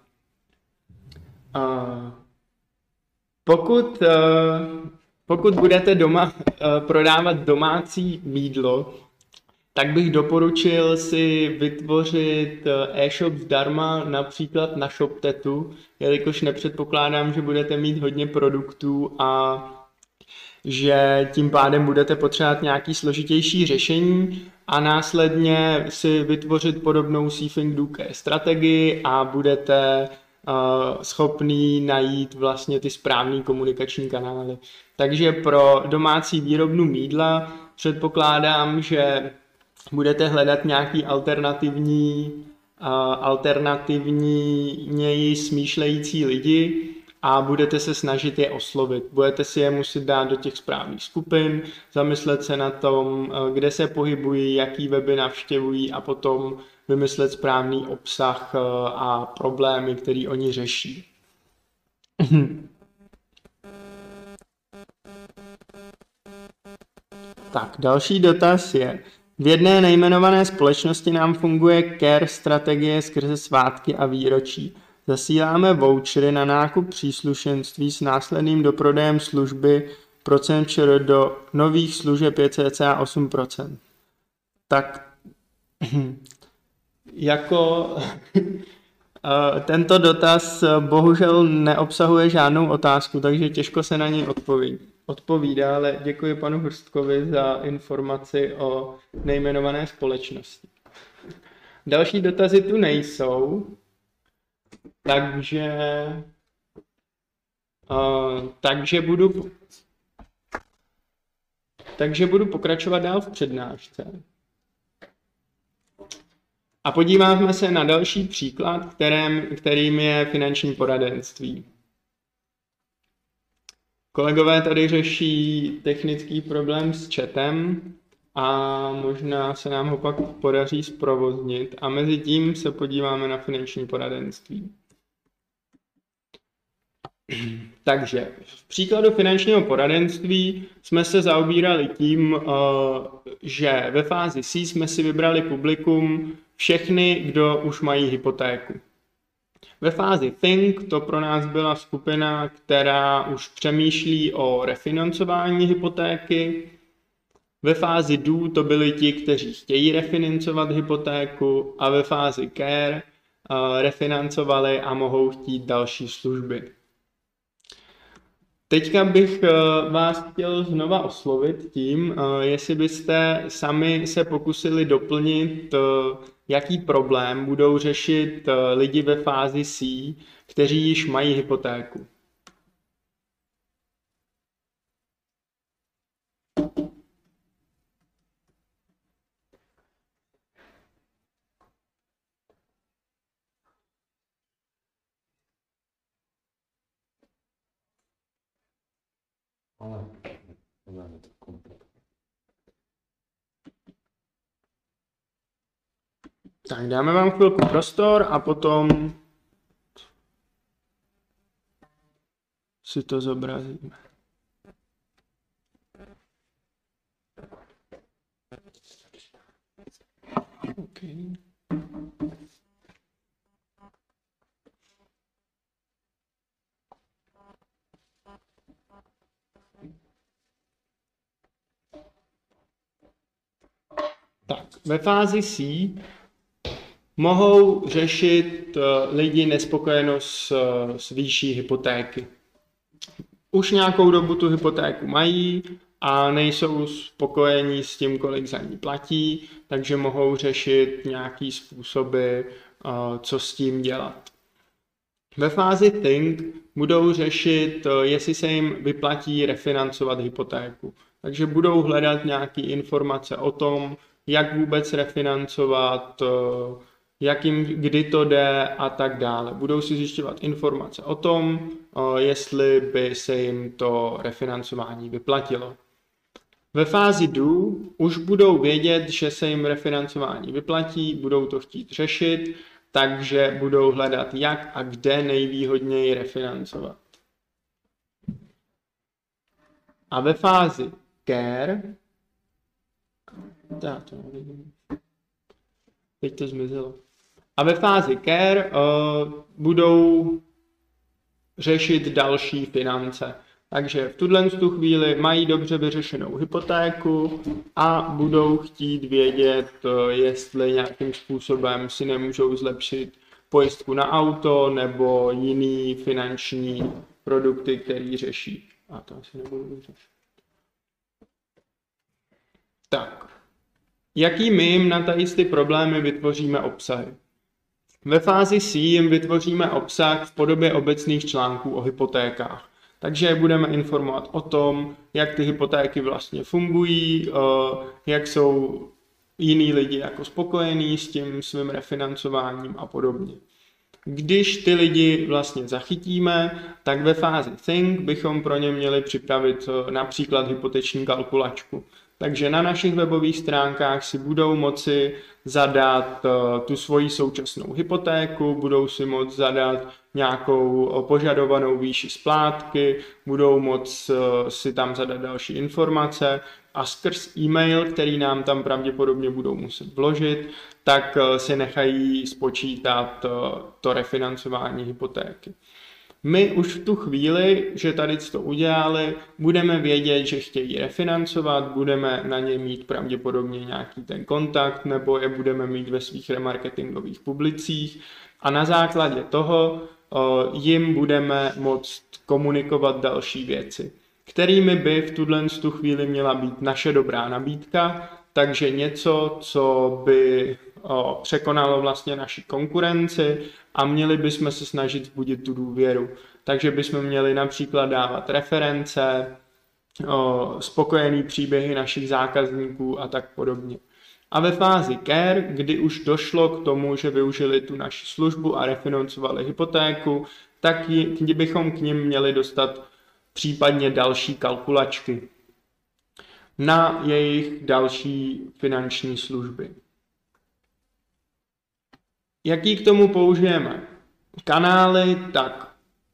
Uh, pokud, eh, pokud budete doma eh, prodávat domácí mídlo, tak bych doporučil si vytvořit eh, e-shop zdarma například na ShopTetu, jelikož nepředpokládám, že budete mít hodně produktů a že tím pádem budete potřebovat nějaký složitější řešení a následně si vytvořit podobnou Seafing Duke strategii a budete schopný najít vlastně ty správné komunikační kanály. Takže pro domácí výrobnu mídla předpokládám, že budete hledat nějaký alternativní, alternativní smýšlející lidi a budete se snažit je oslovit. Budete si je muset dát do těch správných skupin, zamyslet se na tom, kde se pohybují, jaký weby navštěvují a potom vymyslet správný obsah eh, a problémy, které oni řeší. tak, další dotaz je, v jedné nejmenované společnosti nám funguje care strategie skrze svátky a výročí. Zasíláme vouchery na nákup příslušenství s následným doprodejem služby procent do nových služeb je cca 8%. Tak jako tento dotaz bohužel neobsahuje žádnou otázku, takže těžko se na něj odpoví. odpovídá, ale děkuji panu Hrstkovi za informaci o nejmenované společnosti. Další dotazy tu nejsou, takže, uh, takže budu takže budu pokračovat dál v přednášce. A podíváme se na další příklad, kterým, kterým je finanční poradenství. Kolegové tady řeší technický problém s chatem a možná se nám ho pak podaří zprovoznit a mezi tím se podíváme na finanční poradenství. Takže v příkladu finančního poradenství jsme se zaobírali tím, eh, že ve fázi C jsme si vybrali publikum všechny, kdo už mají hypotéku. Ve fázi Think to pro nás byla skupina, která už přemýšlí o refinancování hypotéky. Ve fázi Do to byli ti, kteří chtějí refinancovat hypotéku a ve fázi Care uh, refinancovali a mohou chtít další služby. Teďka bych eh, vás chtěl znova oslovit tím, eh, jestli byste sami se pokusili doplnit, eh, jaký problém budou řešit lidi ve fázi C, kteří již mají hypotéku. Tak dáme vám chvilku prostor a potom si to zobrazíme. Okay. Tak, ve fázi C mohou řešit eh, lidi nespokojenost s, s výší hypotéky. Už nějakou dobu tu hypotéku mají a nejsou spokojení s tím, kolik za ní platí, takže mohou řešit nějaký způsoby, eh, co s tím dělat. Ve fázi Think budou řešit, eh, jestli se jim vyplatí refinancovat hypotéku. Takže budou hledat nějaké informace o tom, jak vůbec refinancovat, eh, jak jim, kdy to jde a tak dále. Budou si zjišťovat informace o tom, jestli by se jim to refinancování vyplatilo. Ve fázi do už budou vědět, že se jim refinancování vyplatí, budou to chtít řešit, takže budou hledat, jak a kde nejvýhodněji refinancovat. A ve fázi care já to nevidím. Teď to zmizelo. A ve fázi care uh, budou řešit další finance. Takže v tuhle tu chvíli mají dobře vyřešenou hypotéku a budou chtít vědět, uh, jestli nějakým způsobem si nemůžou zlepšit pojistku na auto nebo jiný finanční produkty, který řeší. A to asi nebudu řešit. Tak jaký my jim na tady ty problémy vytvoříme obsahy. Ve fázi C jim vytvoříme obsah v podobě obecných článků o hypotékách. Takže budeme informovat o tom, jak ty hypotéky vlastně fungují, eh, jak jsou jiní lidi jako spokojení s tím svým refinancováním a podobně. Když ty lidi vlastně zachytíme, tak ve fázi Think bychom pro ně měli připravit eh, například hypoteční kalkulačku. Takže na našich webových stránkách si budou moci zadat uh, tu svoji současnou hypotéku, budou si moci zadat nějakou uh, požadovanou výši splátky, budou moci uh, si tam zadat další informace a skrz e-mail, který nám tam pravděpodobně budou muset vložit, tak si nechají spočítat to refinancování hypotéky. My už v tu chvíli, že tady to udělali, budeme vědět, že chtějí refinancovat, budeme na ně mít pravděpodobně nějaký ten kontakt, nebo je budeme mít ve svých remarketingových publicích. A na základě toho jim budeme moct komunikovat další věci, kterými by v tuhle tu chvíli měla být naše dobrá nabídka, takže něco, co by překonalo vlastně naši konkurenci a měli bychom se snažit vzbudit tu důvěru. Takže bychom měli například dávat reference, spokojený příběhy našich zákazníků a tak podobně. A ve fázi care, kdy už došlo k tomu, že využili tu naši službu a refinancovali hypotéku, tak bychom k ním měli dostat případně další kalkulačky na jejich další finanční služby. Jaký k tomu použijeme kanály, tak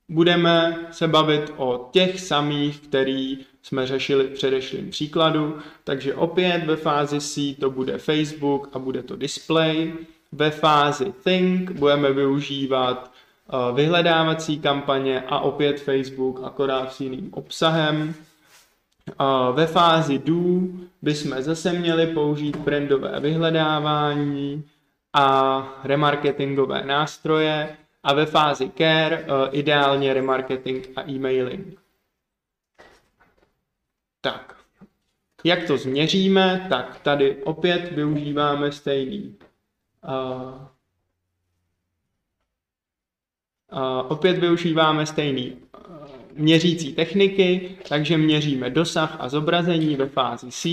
budeme se bavit o těch samých, který jsme řešili v předešlém příkladu, takže opět ve fázi C to bude Facebook a bude to display. Ve fázi Think budeme využívat eh, vyhledávací kampaně a opět Facebook, akorát s jiným obsahem. Eh, ve fázi Do bychom zase měli použít brandové vyhledávání, a remarketingové nástroje a ve fázi care uh, ideálně remarketing a e-mailing. Tak, jak to změříme, tak tady opět využíváme stejný uh, uh, opět využíváme stejný uh, měřící techniky, takže měříme dosah a zobrazení ve fázi C,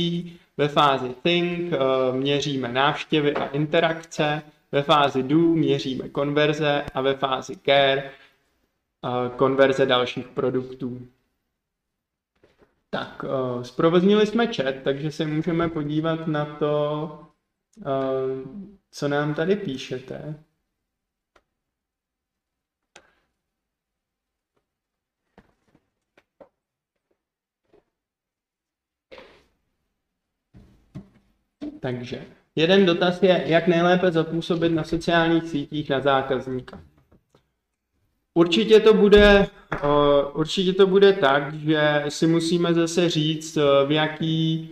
ve fázi Think eh, měříme návštěvy a interakce, ve fázi Do měříme konverze a ve fázi Care eh, konverze dalších produktů. Tak, uh, zprovoznili jsme chat, takže se můžeme podívat na to, co nám tady píšete. Takže jeden dotaz je, jak nejlépe zapůsobit na sociálních sítích na zákazníka. Určitě to bude, určitě to bude tak, že si musíme zase říct, v jaký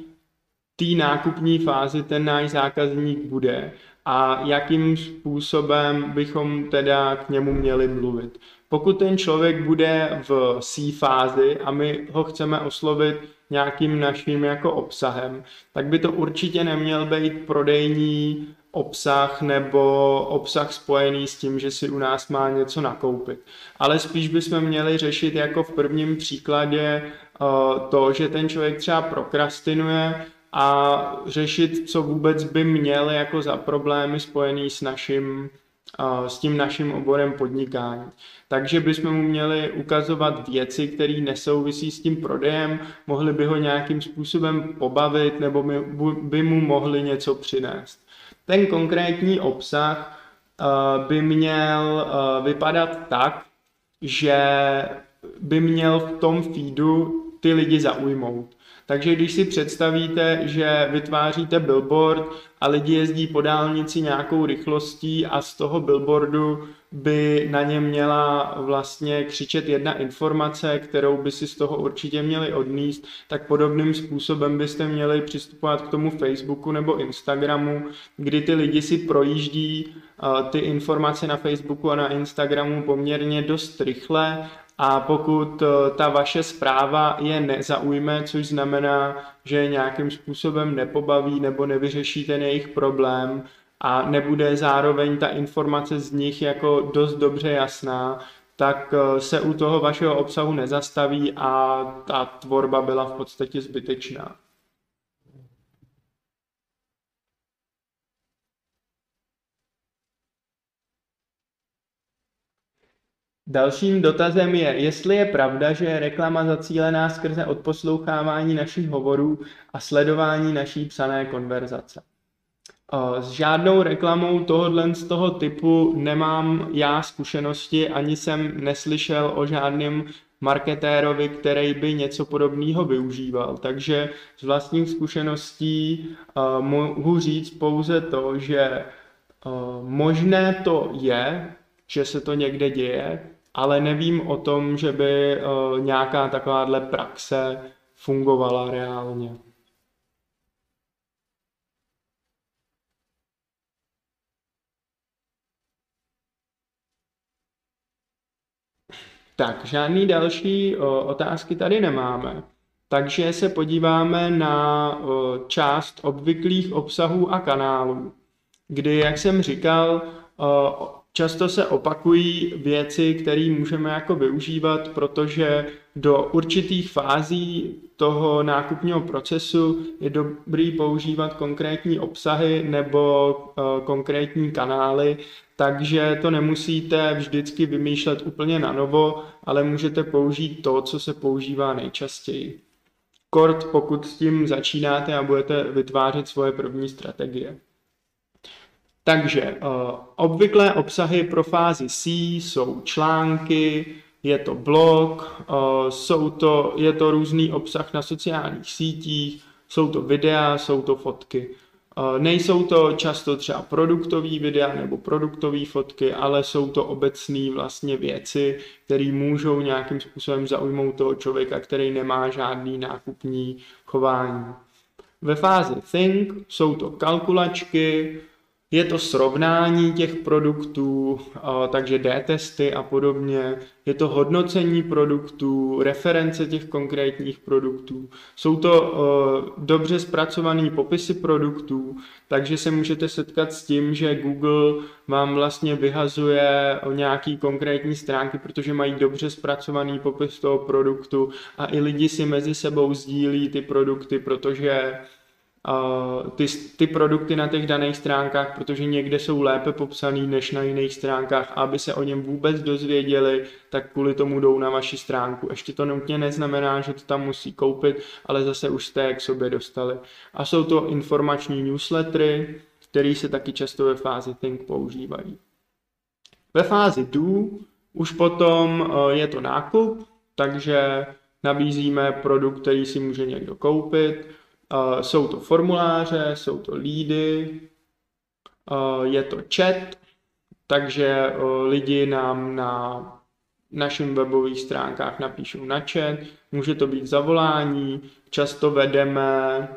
té nákupní fázi ten náš zákazník bude a jakým způsobem bychom teda k němu měli mluvit. Pokud ten člověk bude v C fázi a my ho chceme oslovit nějakým naším jako obsahem, tak by to určitě neměl být prodejní obsah nebo obsah spojený s tím, že si u nás má něco nakoupit. Ale spíš bychom měli řešit jako v prvním příkladě eh, to, že ten člověk třeba prokrastinuje a řešit, co vůbec by měl jako za problémy spojený s naším s tím naším oborem podnikání. Takže bychom mu měli ukazovat věci, které nesouvisí s tím prodejem, mohli by ho nějakým způsobem pobavit nebo by mu mohli něco přinést. Ten konkrétní obsah by měl vypadat tak, že by měl v tom feedu ty lidi zaujmout. Takže když si představíte, že vytváříte billboard a lidi jezdí po dálnici nějakou rychlostí a z toho billboardu by na ně měla vlastně křičet jedna informace, kterou by si z toho určitě měli odníst, tak podobným způsobem byste měli přistupovat k tomu Facebooku nebo Instagramu, kdy ty lidi si projíždí ty informace na Facebooku a na Instagramu poměrně dost rychle a pokud eh, ta vaše zpráva je nezaujme, což znamená, že nějakým způsobem nepobaví nebo nevyřeší ten jejich problém a nebude zároveň ta informace z nich jako dost dobře jasná, tak eh, se u toho vašeho obsahu nezastaví a ta tvorba byla v podstatě zbytečná. Dalším dotazem je, jestli je pravda, že je reklama zacílená skrze odposlouchávání našich hovorů a sledování naší psané konverzace. S žádnou reklamou tohohle z toho typu nemám já zkušenosti, ani jsem neslyšel o žádném marketérovi, který by něco podobného využíval. Takže z vlastních zkušeností mohu říct pouze to, že možné to je, že se to někde děje, ale nevím o tom, že by uh, nějaká takováhle praxe fungovala reálně. Tak, žádný další uh, otázky tady nemáme. Takže se podíváme na uh, část obvyklých obsahů a kanálů, kdy, jak jsem říkal, Často se opakují věci, které můžeme jako využívat, protože do určitých fází toho nákupního procesu je dobrý používat konkrétní obsahy nebo uh, konkrétní kanály, takže to nemusíte vždycky vymýšlet úplně na novo, ale můžete použít to, co se používá nejčastěji. Kort, pokud s tím začínáte a budete vytvářet svoje první strategie. Takže uh, obvyklé obsahy pro fázi C jsou články, je to blog, uh, jsou to, je to různý obsah na sociálních sítích, jsou to videa, jsou to fotky. Uh, nejsou to často třeba produktový videa nebo produktové fotky, ale jsou to obecné vlastně věci, které můžou nějakým způsobem zaujmout toho člověka, který nemá žádný nákupní chování. Ve fázi Think jsou to kalkulačky, je to srovnání těch produktů, takže D-testy a podobně. Je to hodnocení produktů, reference těch konkrétních produktů. Jsou to dobře zpracované popisy produktů, takže se můžete setkat s tím, že Google vám vlastně vyhazuje nějaký konkrétní stránky, protože mají dobře zpracovaný popis toho produktu a i lidi si mezi sebou sdílí ty produkty, protože ty, ty produkty na těch daných stránkách, protože někde jsou lépe popsaný než na jiných stránkách aby se o něm vůbec dozvěděli, tak kvůli tomu jdou na vaši stránku. Ještě to nutně neznamená, že to tam musí koupit, ale zase už jste k sobě dostali. A jsou to informační newslettery, které se taky často ve fázi Think používají. Ve fázi Do už potom eh, je to nákup, takže nabízíme produkt, který si může někdo koupit. Eh, jsou to formuláře, jsou to lídy, eh, je to chat, takže lidi nám na našim webových stránkách napíšou na chat, může to být zavolání, často vedeme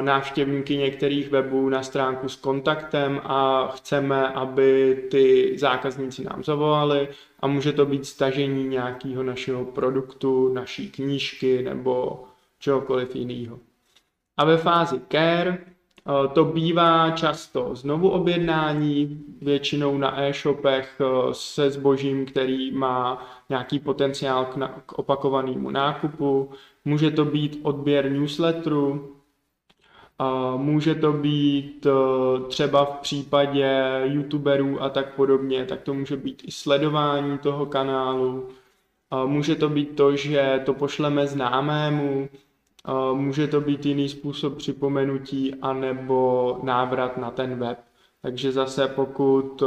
návštěvníky některých webů na stránku s kontaktem a chceme, aby ty zákazníci nám zavolali a může to být stažení nějakého našeho produktu, naší knížky nebo čehokoliv jiného. A ve fázi care to bývá často znovu objednání, většinou na e-shopech se zbožím, který má nějaký potenciál k, na, k opakovanému nákupu. Může to být odběr newsletteru, Může to být eh, třeba v případě youtuberů a tak podobně, tak to může být i sledování toho kanálu. Může to být to, že to pošleme známému, může to být jiný způsob připomenutí anebo návrat na ten web. Takže zase pokud eh,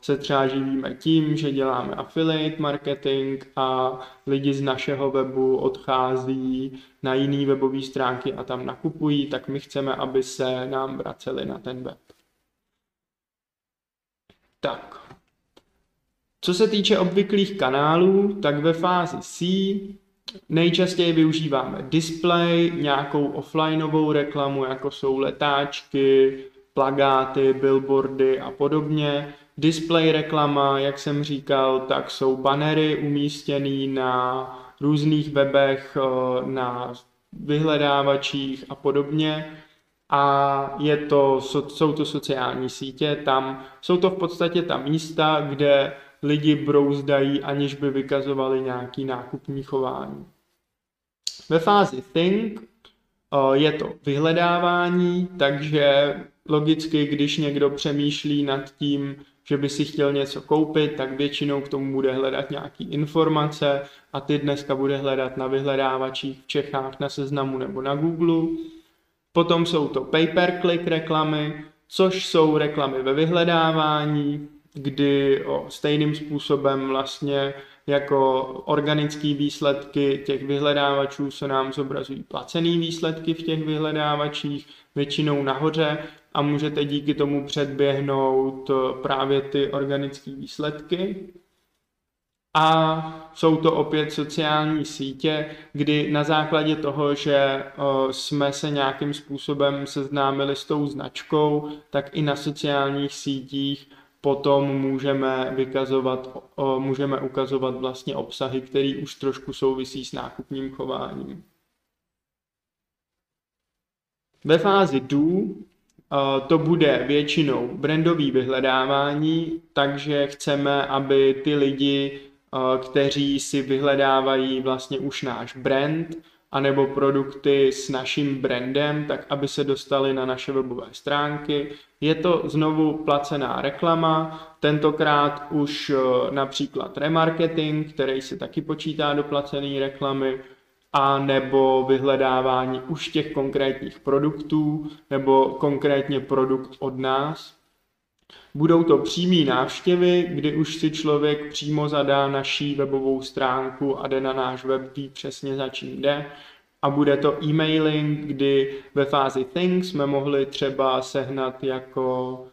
se třeba živíme tím, že děláme affiliate marketing a lidi z našeho webu odchází na jiný webové stránky a tam nakupují, tak my chceme, aby se nám vraceli na ten web. Tak. Co se týče obvyklých kanálů, tak ve fázi C nejčastěji využíváme display, nějakou offlineovou reklamu, jako jsou letáčky, plagáty, billboardy a podobně. Display reklama, jak jsem říkal, tak jsou banery umístěné na různých webech, eh, na vyhledávačích a podobně. A je to, jsou to sociální sítě, tam jsou to v podstatě ta místa, kde lidi brouzdají, aniž by vykazovali nějaký nákupní chování. Ve fázi Think eh, je to vyhledávání, takže logicky, když někdo přemýšlí nad tím, že by si chtěl něco koupit, tak většinou k tomu bude hledat nějaký informace a ty dneska bude hledat na vyhledávačích v Čechách, na seznamu nebo na Google. Potom jsou to pay-per-click reklamy, což jsou reklamy ve vyhledávání, kdy o, stejným způsobem vlastně jako organické výsledky těch vyhledávačů se nám zobrazují placené výsledky v těch vyhledávačích, většinou nahoře a můžete díky tomu předběhnout eh, právě ty organické výsledky. A jsou to opět sociální sítě, kdy na základě toho, že eh, jsme se nějakým způsobem seznámili s tou značkou, tak i na sociálních sítích potom můžeme vykazovat, můžeme ukazovat vlastně obsahy, které už trošku souvisí s nákupním chováním. Ve fázi do to bude většinou brandový vyhledávání, takže chceme, aby ty lidi, kteří si vyhledávají vlastně už náš brand, anebo produkty s naším brandem, tak aby se dostali na naše webové stránky. Je to znovu placená reklama, tentokrát už například remarketing, který se taky počítá do placené reklamy, a nebo vyhledávání už těch konkrétních produktů nebo konkrétně produkt od nás. Budou to přímé návštěvy, kdy už si člověk přímo zadá naší webovou stránku a jde na náš web, ví přesně za čím jde. A bude to e-mailing, kdy ve fázi Things jsme mohli třeba sehnat jako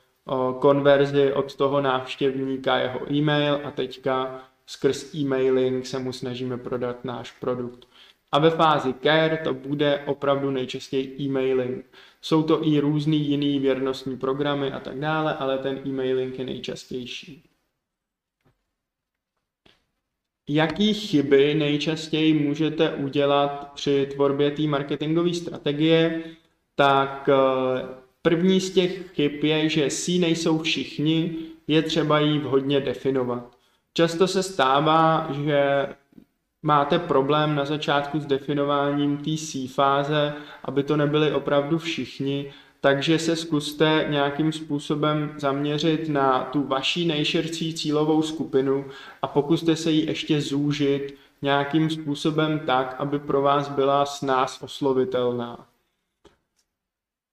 konverzi od toho návštěvníka jeho e-mail a teďka skrz e-mailing se mu snažíme prodat náš produkt. A ve fázi care to bude opravdu nejčastěji e-mailing. Jsou to i různý jiný věrnostní programy a tak dále, ale ten e-mailing je nejčastější. Jaký chyby nejčastěji můžete udělat při tvorbě té marketingové strategie? Tak eh, první z těch chyb je, že si nejsou všichni, je třeba jí vhodně definovat. Často se stává, že máte problém na začátku s definováním té C fáze, aby to nebyli opravdu všichni, takže se zkuste nějakým způsobem zaměřit na tu vaší nejširší cílovou skupinu a pokuste se ji ještě zúžit nějakým způsobem tak, aby pro vás byla s nás oslovitelná.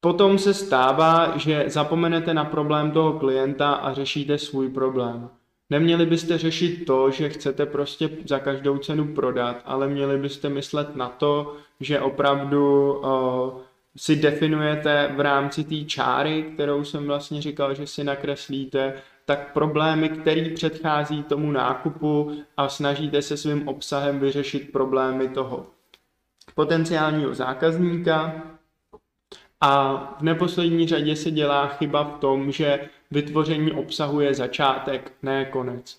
Potom se stává, že zapomenete na problém toho klienta a řešíte svůj problém. Neměli byste řešit to, že chcete prostě za každou cenu prodat, ale měli byste myslet na to, že opravdu uh, si definujete v rámci té čáry, kterou jsem vlastně říkal, že si nakreslíte, tak problémy, které předchází tomu nákupu a snažíte se svým obsahem vyřešit problémy toho potenciálního zákazníka. A v neposlední řadě se dělá chyba v tom, že vytvoření obsahu je začátek, ne konec.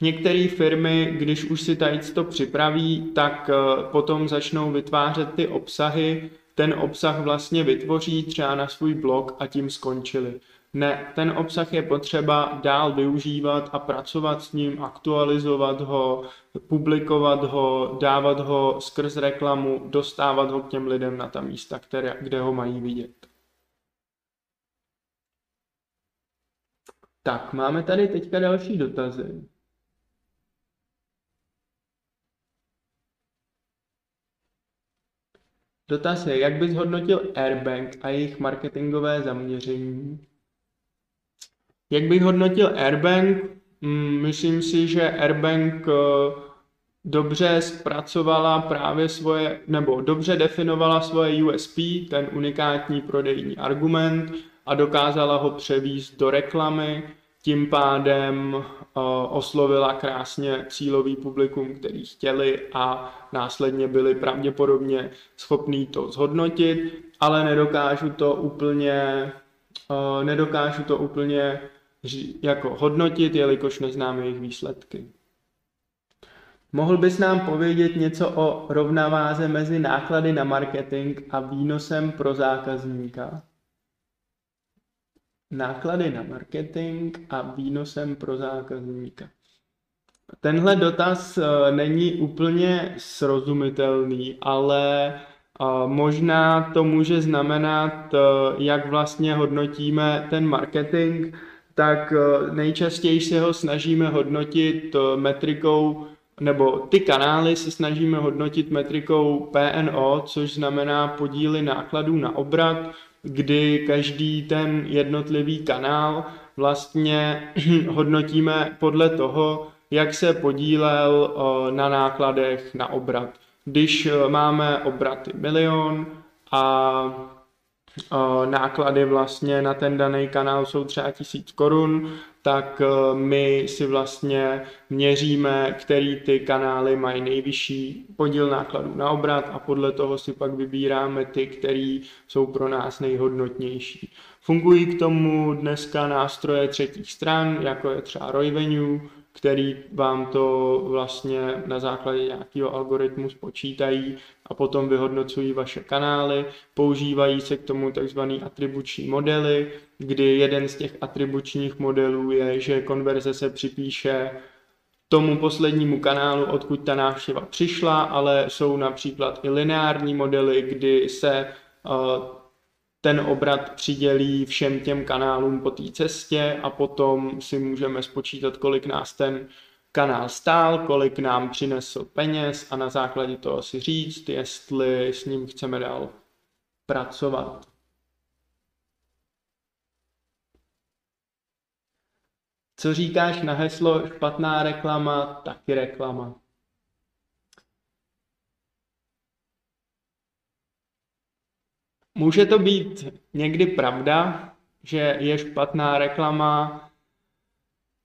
Některé firmy, když už si tady to připraví, tak eh, potom začnou vytvářet ty obsahy, ten obsah vlastně vytvoří třeba na svůj blog a tím skončili. Ne, ten obsah je potřeba dál využívat a pracovat s ním, aktualizovat ho, publikovat ho, dávat ho skrz reklamu, dostávat ho k těm lidem na ta místa, které, kde ho mají vidět. Tak, máme tady teďka další dotazy. Dotaz je, jak bys hodnotil Airbank a jejich marketingové zaměření? Jak bych hodnotil Airbank? Hmm, myslím si, že Airbank eh, dobře zpracovala právě svoje, nebo dobře definovala svoje USP, ten unikátní prodejní argument a dokázala ho převíst do reklamy, tím pádem uh, oslovila krásně cílový publikum, který chtěli a následně byli pravděpodobně schopní to zhodnotit, ale nedokážu to úplně, uh, nedokážu to úplně jako hodnotit, jelikož neznám jejich výsledky. Mohl bys nám povědět něco o rovnováze mezi náklady na marketing a výnosem pro zákazníka? náklady na marketing a výnosem pro zákazníka. Tenhle dotaz eh, není úplně srozumitelný, ale eh, možná to může znamenat, eh, jak vlastně hodnotíme ten marketing, tak nejčastěji se ho snažíme hodnotit metrikou, nebo ty kanály se snažíme hodnotit metrikou PNO, což znamená podíly nákladů na obrat kdy každý ten jednotlivý kanál vlastně hodnotíme podle toho, jak se podílel na nákladech na obrat. Když máme obraty milion a náklady vlastně na ten daný kanál jsou třeba tisíc korun, tak eh, my si vlastně měříme, který ty kanály mají nejvyšší podíl nákladů na obrat a podle toho si pak vybíráme ty, které jsou pro nás nejhodnotnější. Fungují k tomu dneska nástroje třetích stran, jako je třeba Royvenue, který vám to vlastně na základě nějakého algoritmu spočítají a potom vyhodnocují vaše kanály. Používají se k tomu tzv. atribuční modely, kdy jeden z těch atribučních modelů je, že konverze se připíše tomu poslednímu kanálu, odkud ta návštěva přišla, ale jsou například i lineární modely, kdy se uh, ten obrat přidělí všem těm kanálům po té cestě a potom si můžeme spočítat, kolik nás ten kanál stál, kolik nám přinesl peněz a na základě toho si říct, jestli s ním chceme dál pracovat. Co říkáš na heslo špatná reklama, taky reklama? Může to být někdy pravda, že je špatná reklama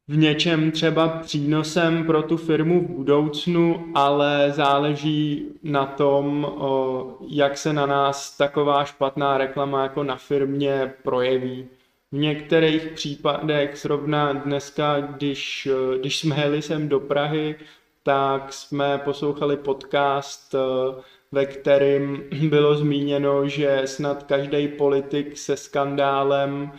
v něčem třeba přínosem pro tu firmu v budoucnu, ale záleží na tom, jak se na nás taková špatná reklama jako na firmě projeví. V některých případech, zrovna dneska, když, když jsme jeli sem do Prahy, tak jsme poslouchali podcast ve kterém bylo zmíněno, že snad každý politik se skandálem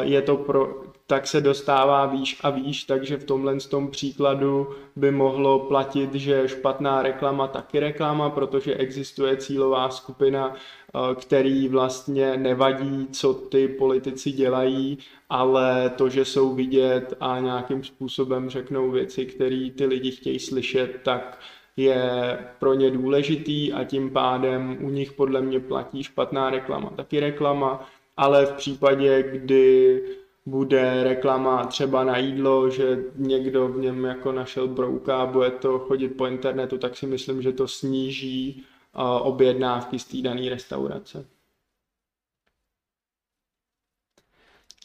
je to pro, tak se dostává výš a výš, takže v tomhle tom příkladu by mohlo platit, že špatná reklama taky reklama, protože existuje cílová skupina, který vlastně nevadí, co ty politici dělají, ale to, že jsou vidět a nějakým způsobem řeknou věci, které ty lidi chtějí slyšet, tak je pro ně důležitý a tím pádem u nich podle mě platí špatná reklama, taky reklama, ale v případě, kdy bude reklama třeba na jídlo, že někdo v něm jako našel brouka a bude to chodit po internetu, tak si myslím, že to sníží objednávky z té dané restaurace.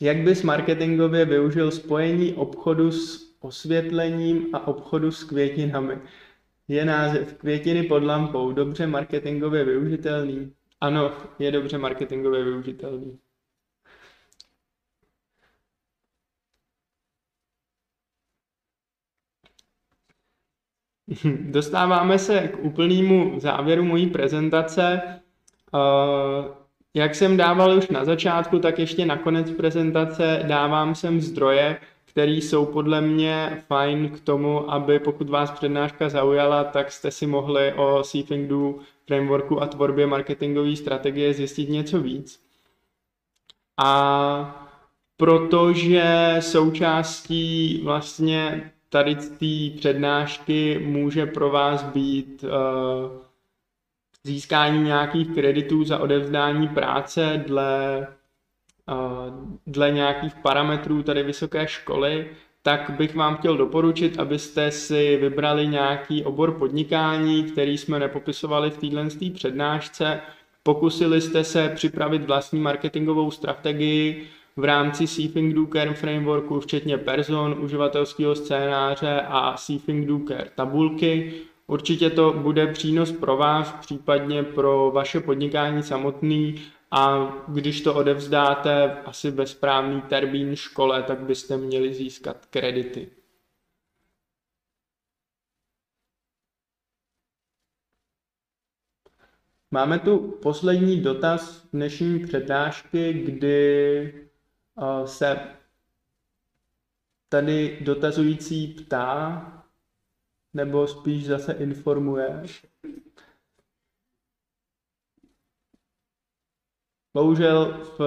Jak bys marketingově využil spojení obchodu s osvětlením a obchodu s květinami? Je název Květiny pod lampou dobře marketingově využitelný? Ano, je dobře marketingově využitelný. Dostáváme se k úplnému závěru mojí prezentace. Eh, jak jsem dával už na začátku, tak ještě na konec prezentace dávám sem zdroje, které jsou podle mě fajn k tomu, aby pokud vás přednáška zaujala, tak jste si mohli o Do frameworku a tvorbě marketingové strategie zjistit něco víc. A protože součástí vlastně tady té přednášky může pro vás být uh, získání nějakých kreditů za odevzdání práce dle dle nějakých parametrů tady vysoké školy, tak bych vám chtěl doporučit, abyste si vybrali nějaký obor podnikání, který jsme nepopisovali v téhle přednášce. Pokusili jste se připravit vlastní marketingovou strategii v rámci Seething Do Care frameworku, včetně person, uživatelského scénáře a Seething Do Care tabulky. Určitě to bude přínos pro vás, případně pro vaše podnikání samotný a když to odevzdáte asi ve správný termín škole, tak byste měli získat kredity. Máme tu poslední dotaz dnešní přednášky, kdy se tady dotazující ptá, nebo spíš zase informuje, Bohužel v,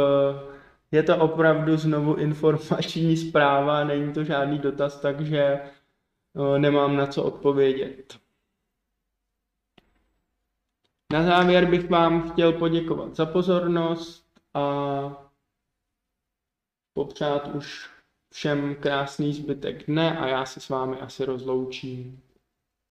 je to opravdu znovu informační zpráva, není to žádný dotaz, takže nemám na co odpovědět. Na závěr bych vám chtěl poděkovat za pozornost a popřát už všem krásný zbytek dne a já se s vámi asi rozloučím.